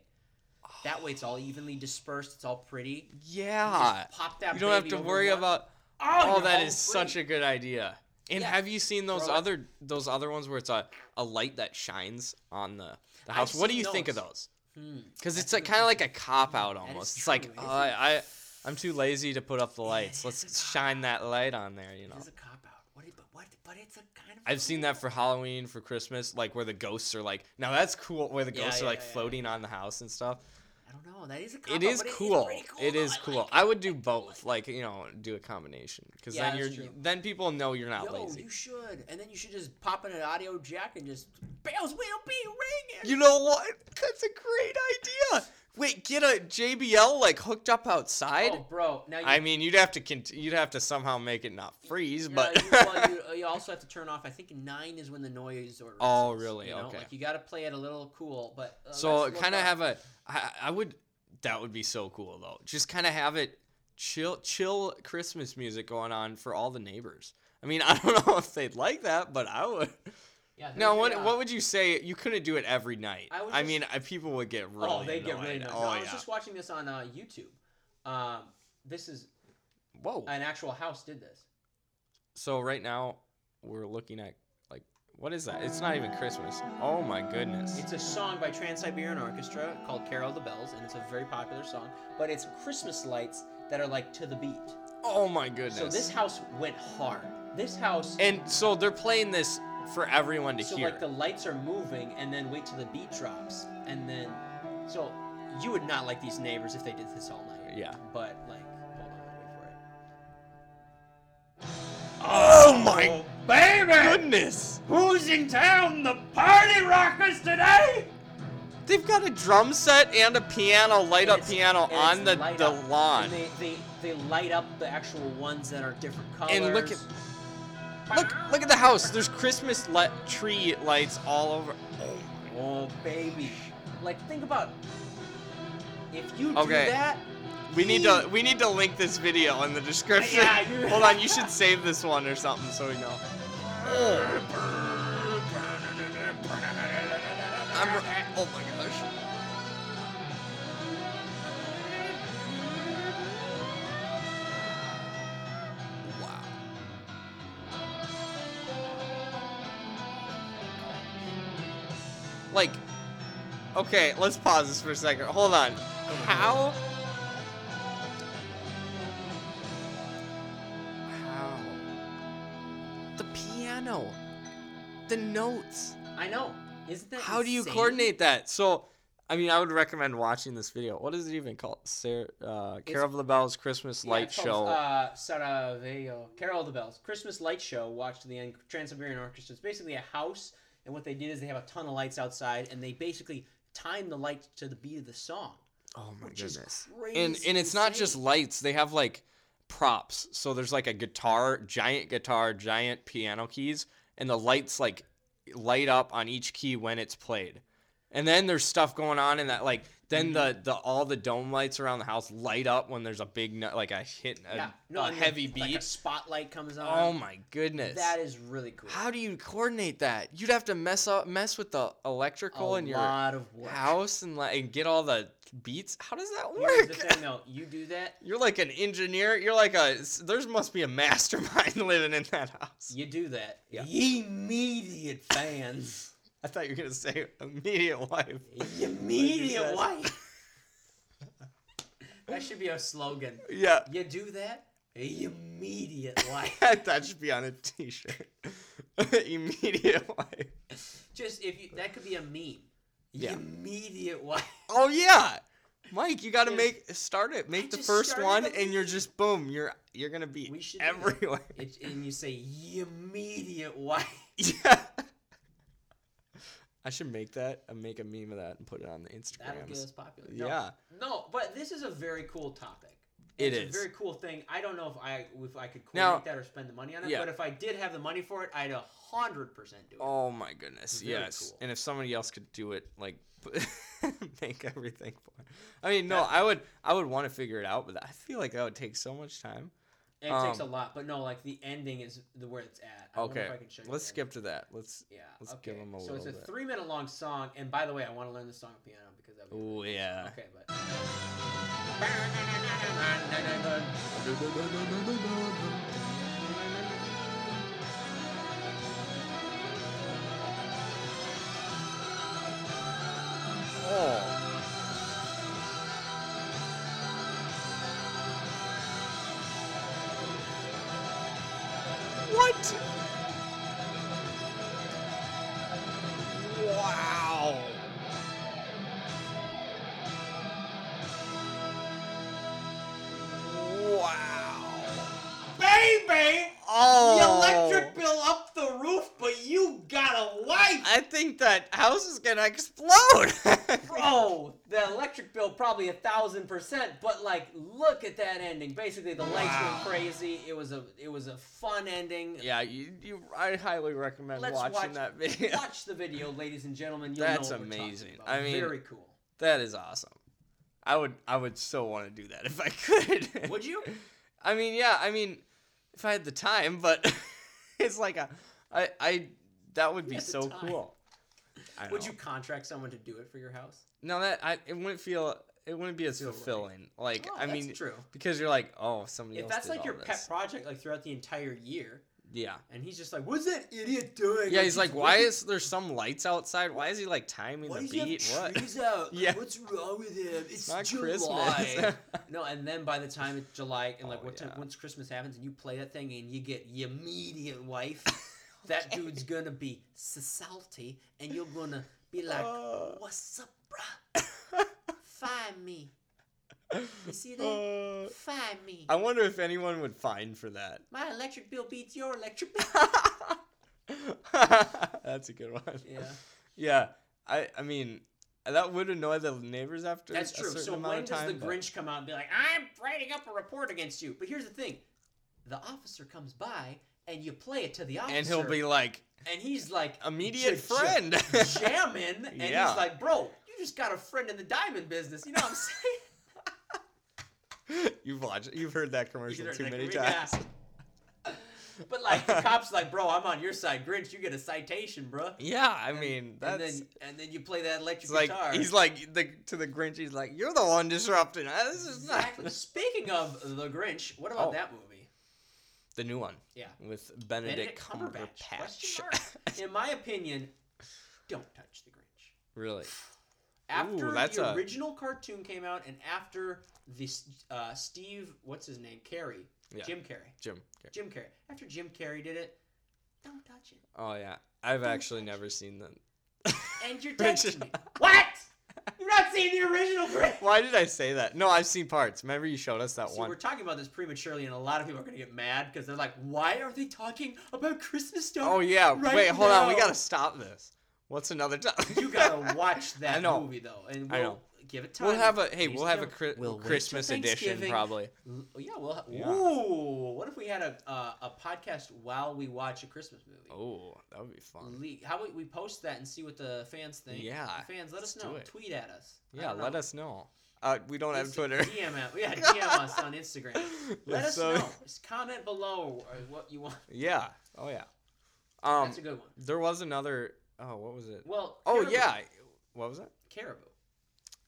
That way, it's all evenly dispersed. It's all pretty. Yeah. pop that. You don't have to worry about. Oh, Oh, that is such a good idea. And Yeah. have you seen those it. other those other ones where it's a, a light that shines on the, the I've house? What do you think of those. those? Hmm. Because it's like kind of like a cop out almost. It's like oh? I, I I'm too lazy to put up the lights. it Let's shine that light on there. You know. It is a cop out. What? But what? But it's a kind of. I've seen that for Halloween, for Christmas, like where the ghosts are like. Now that's cool, where the ghosts yeah, are like yeah, yeah. floating on the house and stuff. I don't know. That is a cop It is cool. It is cool. It is I like. I would do both, like you know, do a combination, because Yeah, then you're true. then people know you're not Yo, lazy. you should, and then you should just pop in an audio jack and just bells will be ringing. You know what? That's a great idea. Wait, get a JBL like hooked up outside. oh, bro. Now you, I mean, you'd have to cont- you'd have to somehow make it not freeze, yeah, but you, well, you, (laughs) uh, you also have to turn off. I think nine is when the noise or Oh, really? You know? Okay. Like you got to play it a little cool, but uh, so kind of have a. I, I would. That would be so cool though. Just kind of have it chill, chill Christmas music going on for all the neighbors. I mean, (laughs) I don't know if they'd like that, but I would. Yeah, Now, what uh, what would you say? You couldn't do it every night. I I just- mean, people would get really. oh, they get really annoyed. Oh No, I was just watching this on uh, YouTube. Um, this is Whoa. an actual house did this. So right now we're looking at like what is that? It's not even Christmas. Oh my goodness. It's a song by Trans Siberian Orchestra called "Carol the Bells," and it's a very popular song. But it's Christmas lights that are like to the beat. Oh my goodness. So this house went hard. This house. and so they're playing this for everyone to so hear. So like the lights are moving, and then wait till the beat drops, and then so you would not like these neighbors if they did this all night. Yeah. But like, hold on, wait for it. Oh my oh, baby! goodness. Who's in town? The party rockers today? They've got a drum set and a piano, light up piano on the, the up, lawn. And they, they, they light up the actual ones that are different colors. And look at look look at the house. There's Christmas le- tree lights all over. Oh Oh baby, like think about if you Okay. do that. We need to we need to link this video in the description. Yeah, Hold on, you should save this one or something so we know. (laughs) I'm, oh my Like, okay, let's pause this for a second. Hold on. How? How? The piano. The notes. I know. Isn't that How do you coordinate that? So, I mean, I would recommend watching this video. What is it even called? Sarah, uh, Carol of the Bells Christmas Yeah, Light it's called, Show. Uh, Sarajevo. Carol of the Bells. Christmas light show. Watch to the end. Trans-Siberian Orchestra. It's basically a house, and what they did is they have a ton of lights outside, and they basically time the lights to the beat of the song. oh my which is goodness. crazy And and it's not just lights. They have like props. So there's like a guitar, giant guitar, giant piano keys, and the lights like light up on each key when it's played. And then there's stuff going on in that like then the mm-hmm. the all the dome lights around the house light up when there's a big no- like a hit a, yeah. a and then, heavy Like a beat. spotlight comes on. oh my goodness. That is really cool. How do you coordinate that? You'd have to mess up mess with the electrical a in your lot of work. house and like and get all the beats. How does that Here's work? the thing, though. You do that. (laughs) You're like an engineer. You're like a. There's must be a (laughs) mastermind living in that house. You do that. Yeah. Immediate fans. I thought you were gonna say immediate wife. Immediate wife. (laughs) that should be our slogan. Yeah, You do that. Immediate wife. (laughs) that should be on a T-shirt. (laughs) immediate wife. Just if you that could be a meme. Yeah. Immediate wife. Oh yeah, Mike, you got to make start it. Make the first one, and you're just boom. You're you're gonna be We should do everywhere. It, and you say immediate wife. yeah. I should make that. and make a meme of that and put it on the Instagram. That'll get us popular. No, Yeah, No, but this is a very cool topic. It it's is. a very cool thing. I don't know if I if I could Now- that or spend the money on it, Yeah. but if I did have the money for it, I'd a hundred percent do it. Oh my goodness, Very yes. cool. And if somebody else could do it, like (laughs) make everything for it. I mean, no, I would, I would want to figure it out, but I feel like that would take so much time. It takes a um, lot, but no, like the ending is the where it's at. I Okay, if I can show you let's skip to that. Let's. Yeah. let's okay. them a so it's a bit. three minute long song, and by the way, I want to learn the song on piano because that. Oh yeah. Okay, but. (laughs) (laughs) Wow. Wow. Baby, Oh. the electric oh. bill up the roof, but you got a wife. I think that house is gonna explode. (laughs) Bro, the electric bill probably a thousand percent, but like, look at that ending. Basically, the lights Wow. went crazy. It was a, it was a fun ending. yeah, you, you. I highly recommend Let's watching watch- that video. (laughs) Watch the video, ladies and gentlemen. You'll That's know what we're amazing. I mean- very cool. That is awesome. I would I would so want to do that if I could. (laughs) Would you? I mean, yeah, I mean, if I had the time, but (laughs) it's like a I I that would be so time. cool. Would you contract someone to do it for your house? No, that I it wouldn't feel it wouldn't be as right. fulfilling. Like Oh, I mean, true. because you're like, oh, somebody If else that's like your all pet project, like throughout the entire year, yeah. and he's just like, "What's that idiot doing?" Yeah, he's like, why is there some lights outside? Why is he like timing Why the does he have beat? What? trees out? (laughs) Yeah. What's wrong with him? It's, not July. Christmas. (laughs) (laughs) no, and then by the time it's July and like Oh, what time, once Christmas happens and you play that thing and you get your immediate wife, that dude's gonna be salty and you're gonna be like, Uh. "What's up, bruh? Find me. You see that? Uh, Find me. I wonder if anyone would fine for that. My electric bill beats your electric bill." (laughs) That's a good one. yeah. Yeah, I I mean that would annoy the neighbors after That's a true. certain So amount when of does time. the but- Grinch come out and be like, "I'm writing up a report against you"? But here's the thing: the officer comes by and you play it to the officer, and he'll be like and he's like immediate friend. jamming, and Yeah. he's like, "Bro, just got a friend in the diamond business." You know what I'm saying? (laughs) (laughs) you've watched, you've heard that commercial heard too that many times. yeah. But like the cops, like, "Bro, I'm on your side, Grinch. You get a citation, bro." Yeah, I mean And then and then you play that electric like guitar. he's like the to the Grinch. He's like, "You're the one disrupting. This is exactly. not Speaking of the Grinch, what about Oh. that movie? the new one Yeah. with Benedict, Benedict Cumberbatch. Question Cumberbatch." In my opinion, don't touch the Grinch. really? (laughs) After that's the a- original cartoon came out, and after this, uh, Steve, what's his name, Carey, Yeah. Jim Carrey, Jim. okay. Jim Carrey. After Jim Carrey did it, don't touch it. Oh yeah, I've Don't actually never seen them. And you're (laughs) texting me. What? You're not seeing the original? (laughs) Why did I say that? No, I've seen parts. Remember you showed us that See, one. we're talking about this prematurely, and a lot of people are going to get mad because they're like, "Why are they talking about Christmas stuff?" Oh yeah. right Wait, hold on. We gotta stop this. What's another time? You gotta watch (laughs) that I movie though, and we'll know. give it time. We'll have a hey. Ladies We'll have a cri- we'll Christmas edition probably. Yeah, we'll. Ha- Yeah. Ooh, what if we had a uh, a podcast while we watch a Christmas movie? Oh, that would be fun. Le- How about we post that and see what the fans think? Yeah, The fans, let us know. Tweet at us. Yeah, let know. us know. Uh, we don't have Twitter. DM us. Yeah, (laughs) DM us on Instagram. Let us so- know. (laughs) Just comment below uh, what you want. Yeah. Oh yeah. Um, That's a good one. there was another. Oh, what was it? Well. Oh Caribou. yeah. What was it? Caribou.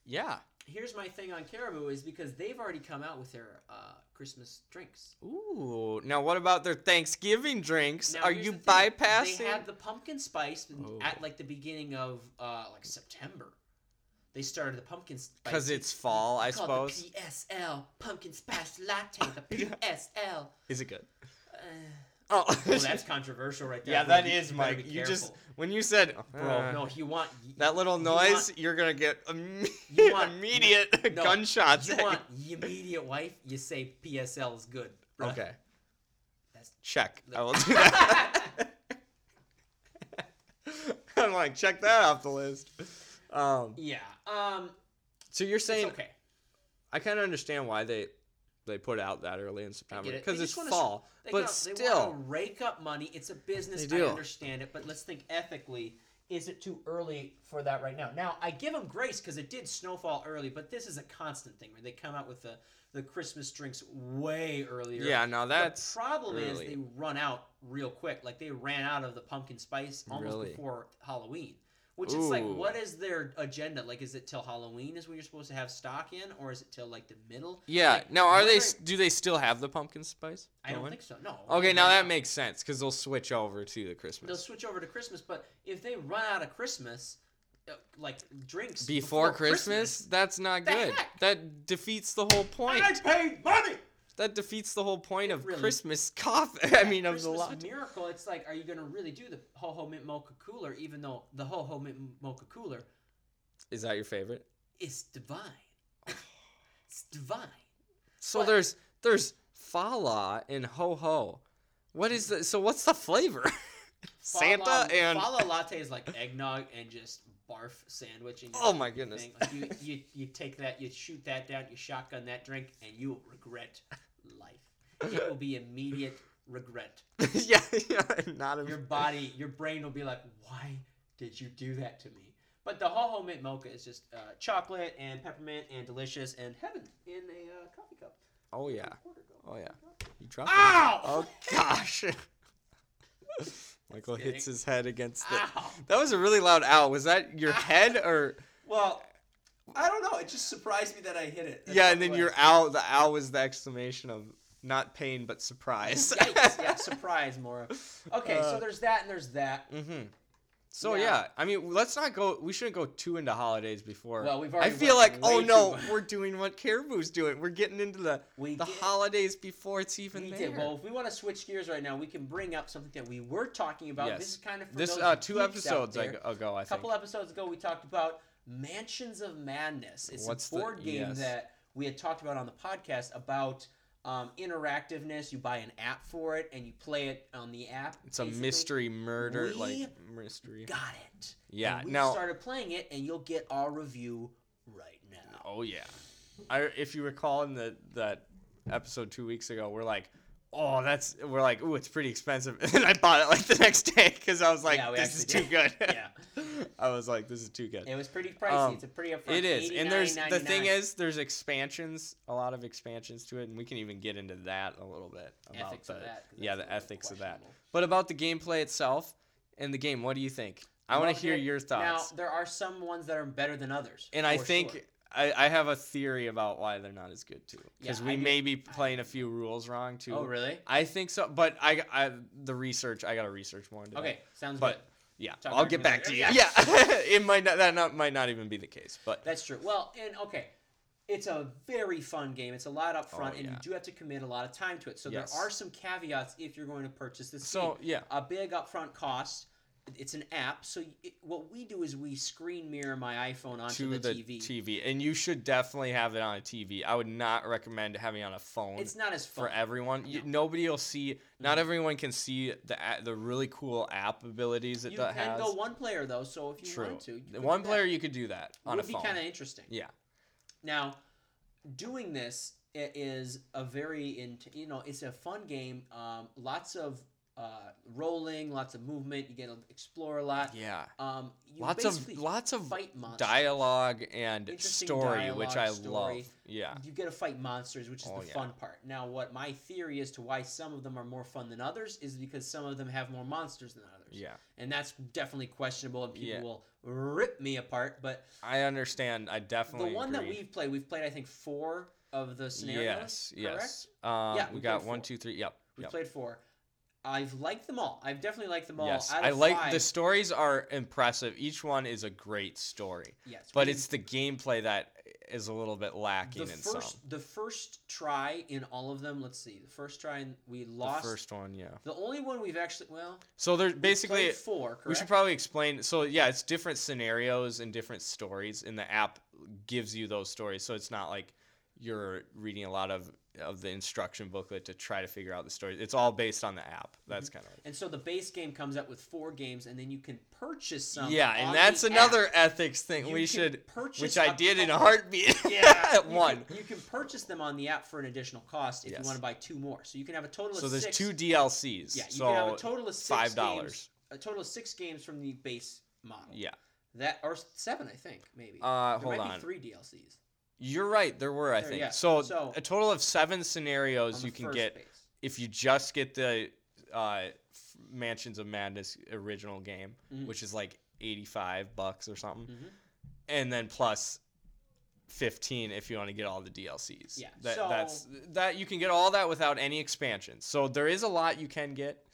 Yeah. Here's my thing on Caribou is because they've already come out with their uh, Christmas drinks. Ooh. Now what about their Thanksgiving drinks? Now, Are you the thing. bypassing? They had the pumpkin spice Oh. at like the beginning of uh, like September. They started the pumpkin spice. Because it's fall, I suppose. The PSL pumpkin spice latte. The (laughs) PSL. Is it good? Uh, Oh, (laughs) Well, that's controversial right there. yeah, bro. that You- is you Mike. You just when you said bro. uh, no, you want y- that little you noise, want- you're gonna get imme- (laughs) You want- (laughs) immediate no, gunshots. You want your immediate wife? You say PSL is good. you. bruh. Okay, That's check. I will do that. I'm like, check that off the list. Um, yeah. Um. so you're It's saying okay. I kind of understand why they they put out that early in September get it. because it's wanna fall. They but wanna- still, they rake up money. It's a business. I understand it, but let's think ethically. Is it too early for that right now? Now I give them grace because it did snowfall early, but this is a constant thing where they come out with the the Christmas drinks way earlier. yeah, now that's the problem is they run out real quick. Like they ran out of the pumpkin spice almost Really? before Halloween. Which is like, Ooh. what is their agenda? Like, is it till Halloween is when you're supposed to have stock in, or is it till like the middle? yeah. Like, now, are they? s Do they still have the pumpkin spice? I don't going? think so. No. Okay, now that makes sense because they'll switch over to the Christmas. They'll Christmas switch over to Christmas, but if they run out of Christmas, uh, like drinks before Christmas. That's not The good. heck? That defeats the whole point. I paid money. That defeats the whole point It of really- Christmas (laughs) coffee. I mean, of the lot. miracle. It's like, are you gonna really do the ho ho mint mocha cooler? Even though the ho ho mint mocha cooler Is that your favorite? It's divine. (sighs) it's divine. So What? there's there's fala and ho ho. What is the so what's the flavor? (laughs) Santa Fala- and Fala latte is like eggnog and just barf sandwich. And Oh my goodness. Like you, you, you take that, you shoot that down, you shotgun that drink, and you will regret life. It will be immediate regret. (laughs) yeah, yeah, not a Your body, your brain will be like, why did you do that to me? But the ho ho mint mocha is just uh, chocolate and peppermint and delicious and heaven in a uh, coffee cup. Oh yeah. Oh yeah. You dropped it. Oh gosh. (laughs) Michael hits his head against the Ow! That was a really loud ow. Was that your Ow. (laughs) head or Well, I don't know. It just surprised me that I hit it. That's Yeah, and then your ow the ow was the exclamation of not pain but surprise. Yikes, yeah, (laughs) surprise, Mora. Okay, Uh, so there's that and there's that. Mhm. So Yeah. yeah, I mean, let's not go. We shouldn't go too into holidays before. Well, we've already. I feel like, oh no, too- we're doing what Caribou's doing. We're getting into the We the did- holidays before it's even We there. did. Well, if we want to switch gears right now, we can bring up something that we were talking about. Yes. This is kind of this uh, two episodes there. ago, I A think. A couple episodes ago, we talked about Mansions of Madness. It's What's a the- board game yes. that we had talked about on the podcast about um, interactiveness. You buy an app for it and you play it on the app. it's a mystery murder, We like mystery. Got it. Yeah, And we now- started playing it, and you'll get our review right now. Oh yeah, I if you recall in the that episode two weeks ago, we're like, oh that's we're like, ooh, it's pretty expensive, (laughs) and then I bought it like the next day because I was like, Yeah, this is too actually good. did. Yeah. (laughs) I was like, this is too good. It was pretty pricey. Um, it's a pretty upfront. It is, and there's the thing is, there's expansions, a lot of expansions to it, and we can even get into that a little bit about Ethics the of that, yeah, the ethics of that. But about the gameplay itself and the game, what do you think? I want to hear your thoughts. Now there are some ones that are better than others, and I think sure. I, I have a theory about why they're not as good too, because Yeah, we may be playing a few rules wrong too. Oh really? I think so, but I, I the research I got to research more into that. Okay, sounds But- good. Yeah, Talk I'll get back to you. later. Yeah, (laughs) it might not that not might not even be the case, but That's true. Well, and okay, it's a very fun game. It's a lot up oh, front, Oh, and you do have to commit a lot of time to it. So Yes. there are some caveats if you're going to purchase this so game. yeah. A big upfront cost. It's an app, so it, what we do is we screen mirror my iPhone onto to the, the, TV. TV. and you should definitely have it on a TV. I would not recommend having it on a phone It's not as fun. for everyone. You, nobody will see. Not everyone can see the the really cool app abilities that you that has. You can go one player though, so if you True. want to, you one player you could do that on would a be phone. kind of interesting. yeah. Now, doing this is a very int- you know it's a fun game. Um, lots of uh, rolling, lots of movement. You get to explore a lot. Yeah. Um, you Lots of lots of fight monsters. dialogue and story, which I story. love. Yeah. You get to fight monsters, which is Oh, the yeah. fun part. Now, what my theory as to why some of them are more fun than others is because some of them have more monsters than others. Yeah. And that's definitely questionable, and people Yeah. will rip me apart. But I understand. I definitely the one that we've played, we've played I think four of the scenarios. Yes, correct? yes. Um, Yeah, we, we got one, four. two, three. Yep. We yep. played four. I've liked them all. I've definitely liked them all. Yes, I like five, the stories are impressive. Each one is a great story, Yes, but it's the gameplay that is a little bit lacking the in first some. the first try in all of them. Let's see. The first try in, we lost. The first one, yeah. The only one we've actually well So there's basically four. Correct? we should probably explain. So yeah, it's different scenarios and different stories, and the app gives you those stories. So it's not like you're reading a lot of of the instruction booklet to try to figure out the story. It's all based on the app. That's Mm-hmm. kind of and so the base game comes out with four games, and then you can purchase some. yeah, and that's the app. another ethics thing You we should, purchase which I did in a (laughs) heartbeat. (laughs) Yeah, one. You can purchase them on the app for an additional cost if Yes. you want to buy two more. So you can have a total So of there's six. two DLCs. Yeah, you so can have a total of six five dollars. A total of six games from the base model. Yeah, That or seven, I think maybe. Uh, there hold might on. be three DLCs. You're right. There were, I There, think. yeah. So, So- a total of seven scenarios you can get base. if you just get the uh, Mansions of Madness original game, Mhm. which is like 85 bucks or something, Mhm. and then plus 15 if you want to get all the DLCs. Yeah, that, so- that's that you can get all that without any expansions. So there is a lot you can get.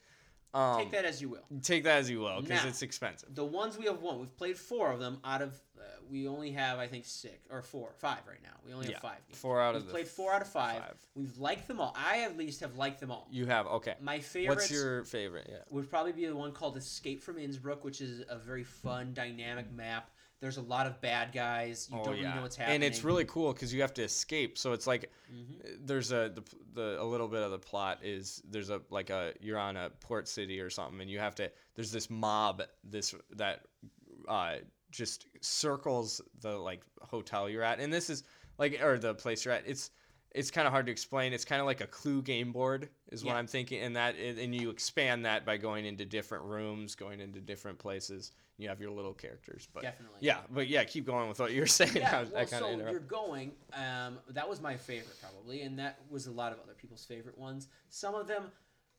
Um, Take that as you will. take that as you will because it's expensive. The ones we have won, we've played four of them out of. Uh, we only have, I think, six or four, five right now. We only have Yeah, five. Games. Four out of. We've of the played four out of five. five. We've liked them all. I at least have liked them all. You have okay. My favorite. What's your favorite? Yeah. would probably be the one called Escape from Innsbruck, which is a very fun, dynamic map. There's a lot of bad guys. You don't really know what's happening. Oh, and it's really cool because you have to escape. So it's like Mhm. there's a the, the a little bit of the plot is there's a like a you're on a port city or something, and you have to there's this mob this that uh, just circles the like hotel you're at, and this is like or the place you're at. It's it's kind of hard to explain. It's kind of like a clue game board, is what I'm thinking, and that and you expand that by going into different rooms, going into different places. You have your little characters, but Definitely. yeah, but yeah, keep going with what you're (laughs) saying. I, Yeah, I well, kind so you're going. Um, that was my favorite probably, and that was a lot of other people's favorite ones. Some of them,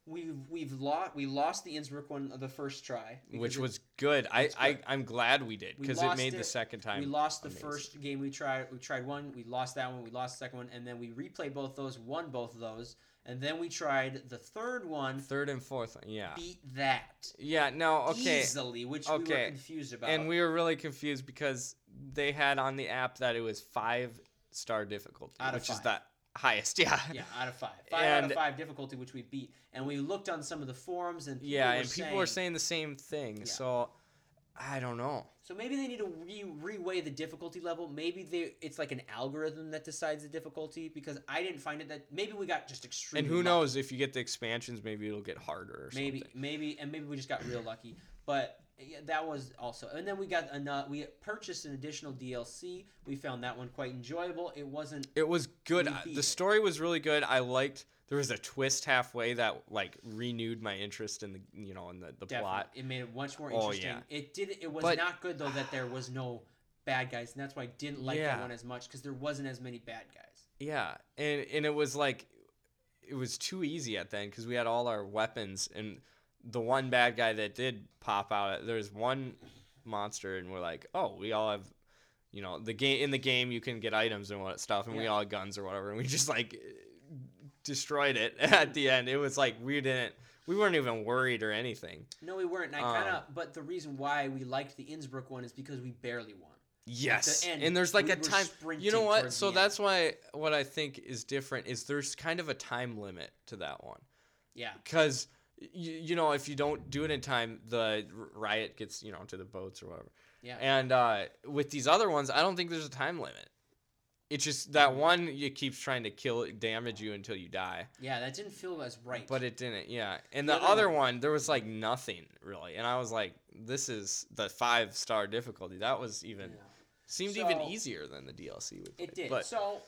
we've we've lost. We lost the Innsbruck one the first try, which it- was good. I, I I'm glad we did because it made the second time. we lost the amazing. first game we tried. We tried one. We lost that one. We lost the second one, and then we replayed both those. Won both of those, and then we tried the third one. third and fourth. Yeah, Beat that yeah. No, okay. easily, which we were confused about. And we were really confused because they had on the app that it was five star difficulty, which is five. Highest. (laughs) Yeah. Yeah, out of five. Five out of five difficulty, which we beat. And we looked on some of the forums, and people Yeah, and people were saying the same thing. Yeah. So I don't know. So maybe they need to re reweigh the difficulty level. Maybe they it's like an algorithm that decides the difficulty because I didn't find it that maybe we got just extremely And who lucky. knows if you get the expansions, maybe it'll get harder or maybe something. maybe and maybe we just got real lucky. But yeah, that was also and then we got another we purchased an additional DLC. We found that one quite enjoyable. It wasn't It was good. I- The story was really good. I liked. There was a twist halfway that like renewed my interest in the you know in the, the definitely plot. it made it much more interesting. Oh, yeah. It did it was But- not good though that there was no bad guys and that's why I didn't like Yeah. that one as much because there wasn't as many bad guys. Yeah, and and it was like it was too easy at then because we had all our weapons and the one bad guy that did pop out. There's one monster and we're like, oh, we all have. You know the game in the game you can get items and what stuff and we all had guns or whatever and we just like destroyed it (laughs) at the end. It was like we didn't we weren't even worried or anything. No, we weren't. And I kind Um, of but the reason why we liked the Innsbruck one is because we barely won. Yes, end, and there's like we a time. You know what? So the end. that's why what I think is different is there's kind of a time limit to that one Yeah. because you, you know if you don't do it in time, the riot gets you know to the boats or whatever. Yeah. And uh, with these other ones, I don't think there's a time limit. It's just that one it keeps trying to kill damage you until you die, Yeah, that didn't feel as right. but it didn't. Yeah, and The the, other other one- one there was like nothing really, and I was like, this is the five star difficulty. That was even Yeah. seemed even easier than the DLC we played. It did. But so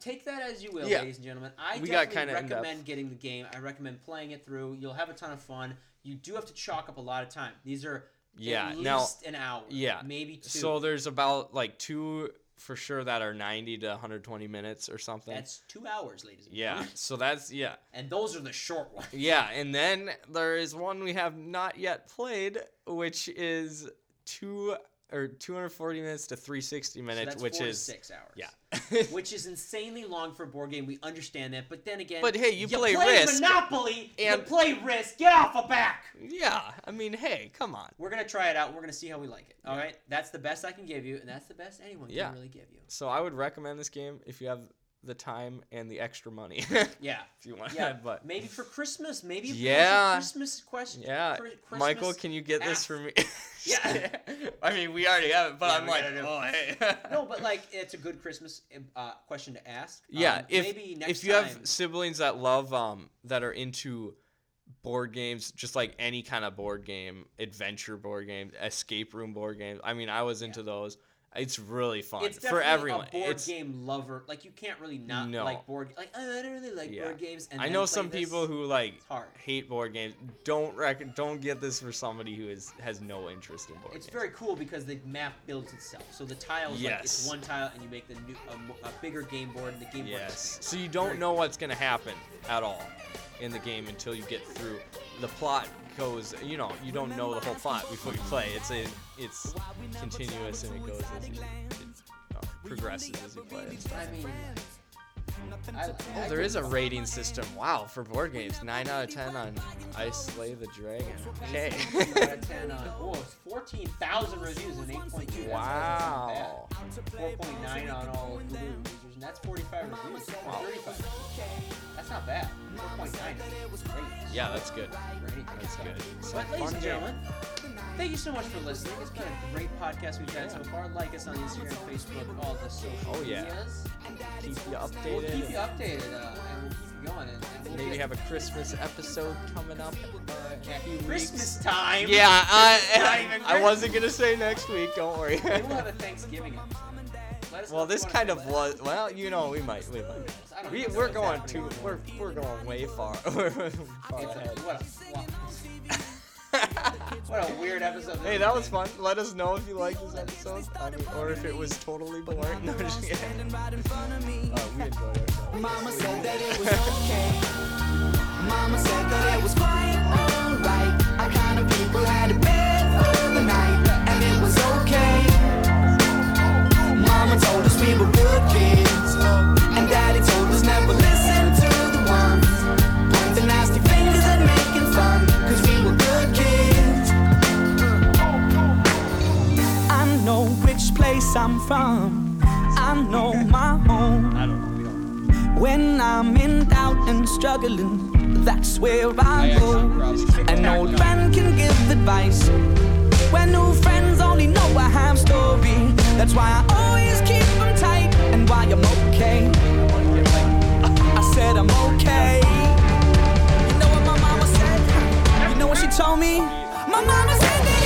take that as you will, Yeah. ladies and gentlemen. I We definitely recommend getting the game. I recommend playing it through. You'll have a ton of fun. You do have to chalk up a lot of time. These are Yeah, at now- least an hour. yeah. maybe two. So there's about like two for sure that are 90 to 120 minutes or something. that's two hours, ladies. And yeah. So that's yeah. (laughs) and those are the short ones. Yeah, and then there is one we have not yet played, which is two or 240 minutes to 360 So minutes, that's which is six hours. yeah. (laughs) which is insanely long for a board game. We understand that, but then again, But hey, you play play Risk, Monopoly, and- you play Risk. Get off a back. yeah, I mean, hey, come on. We're gonna try it out. We're gonna see how we like it. All right, that's the best I can give you, and that's the best anyone Yeah. can really give you. So I would recommend this game if you have the time and the extra money. (laughs) Yeah, if you want. yeah. (laughs) but maybe for Christmas, maybe for Yeah. Christmas question. yeah, Chri- Michael, can you get this for me? (laughs) Yeah. I mean, we already have it, but Yeah, I'm like, oh hey. No, but like it's a good Christmas uh, question to ask. Yeah, Um, if maybe next if you time, have siblings that love um that are into board games, just like any kind of board game, adventure board game, escape room board games. I mean, I was into those. It's really fun it's for everyone. a board it's game lover. Like you can't really not No. like board. Like oh, I don't really like Yeah. board games. And I know some this. people who like hate board games. Don't rec- don't get this for somebody who is has no interest in board It's games. very cool because the map builds itself. So the tiles, like it's Yes. one tile, and you make the new a, a bigger game board, and the game board. Yes. So you don't Very know what's gonna happen at all in the game until you get through. The plot goes. You know, you don't know the whole plot before you play. It's a it's continuous and it goes as you, it uh, progresses as you play. it. I mean, I, Oh, there is a rating system. Wow, for board games, nine out of ten on I Slay the Dragon. Okay. out of 10 on, oh, it's 14,000 reviews and 8.2. wow. 4.9 on all users, and that's 45 reviews. 35. That's not bad. 4.9 is great. Yeah, that's good. That's good. So But ladies and gentlemen, thank you so much for listening. It's been a great podcast we've had so far. Like us on Instagram, Facebook, all the social Oh, yeah. medias. Keep you updated. Keep you updated, uh, and we'll keep you going. And, and we'll Maybe get, have a Christmas episode coming up. Uh, Christmas weeks. time. Yeah, I, even (laughs) I wasn't gonna say next week. Don't worry. We'll have a Thanksgiving episode. Let us know well, this kind of was. Well, you know, we might. We might. We, we're going too. We're we're going way far. (laughs) Far ahead. (laughs) what, a, what, what a weird episode. Hey, that was fun. Let us know if you liked this episode, I mean, or if it was totally boring. (laughs) No, just kidding. Uh, we enjoyed ourselves. Mama said that it was okay. Mama said that it was quite place I'm from. I know my home. I don't know. When I'm in doubt and struggling, that's where I go. An old friend can give advice. When new friends only know a half story. That's why I always keep them tight and why I'm okay. I said I'm okay. You know what my mama said? You know what she told me? My mama said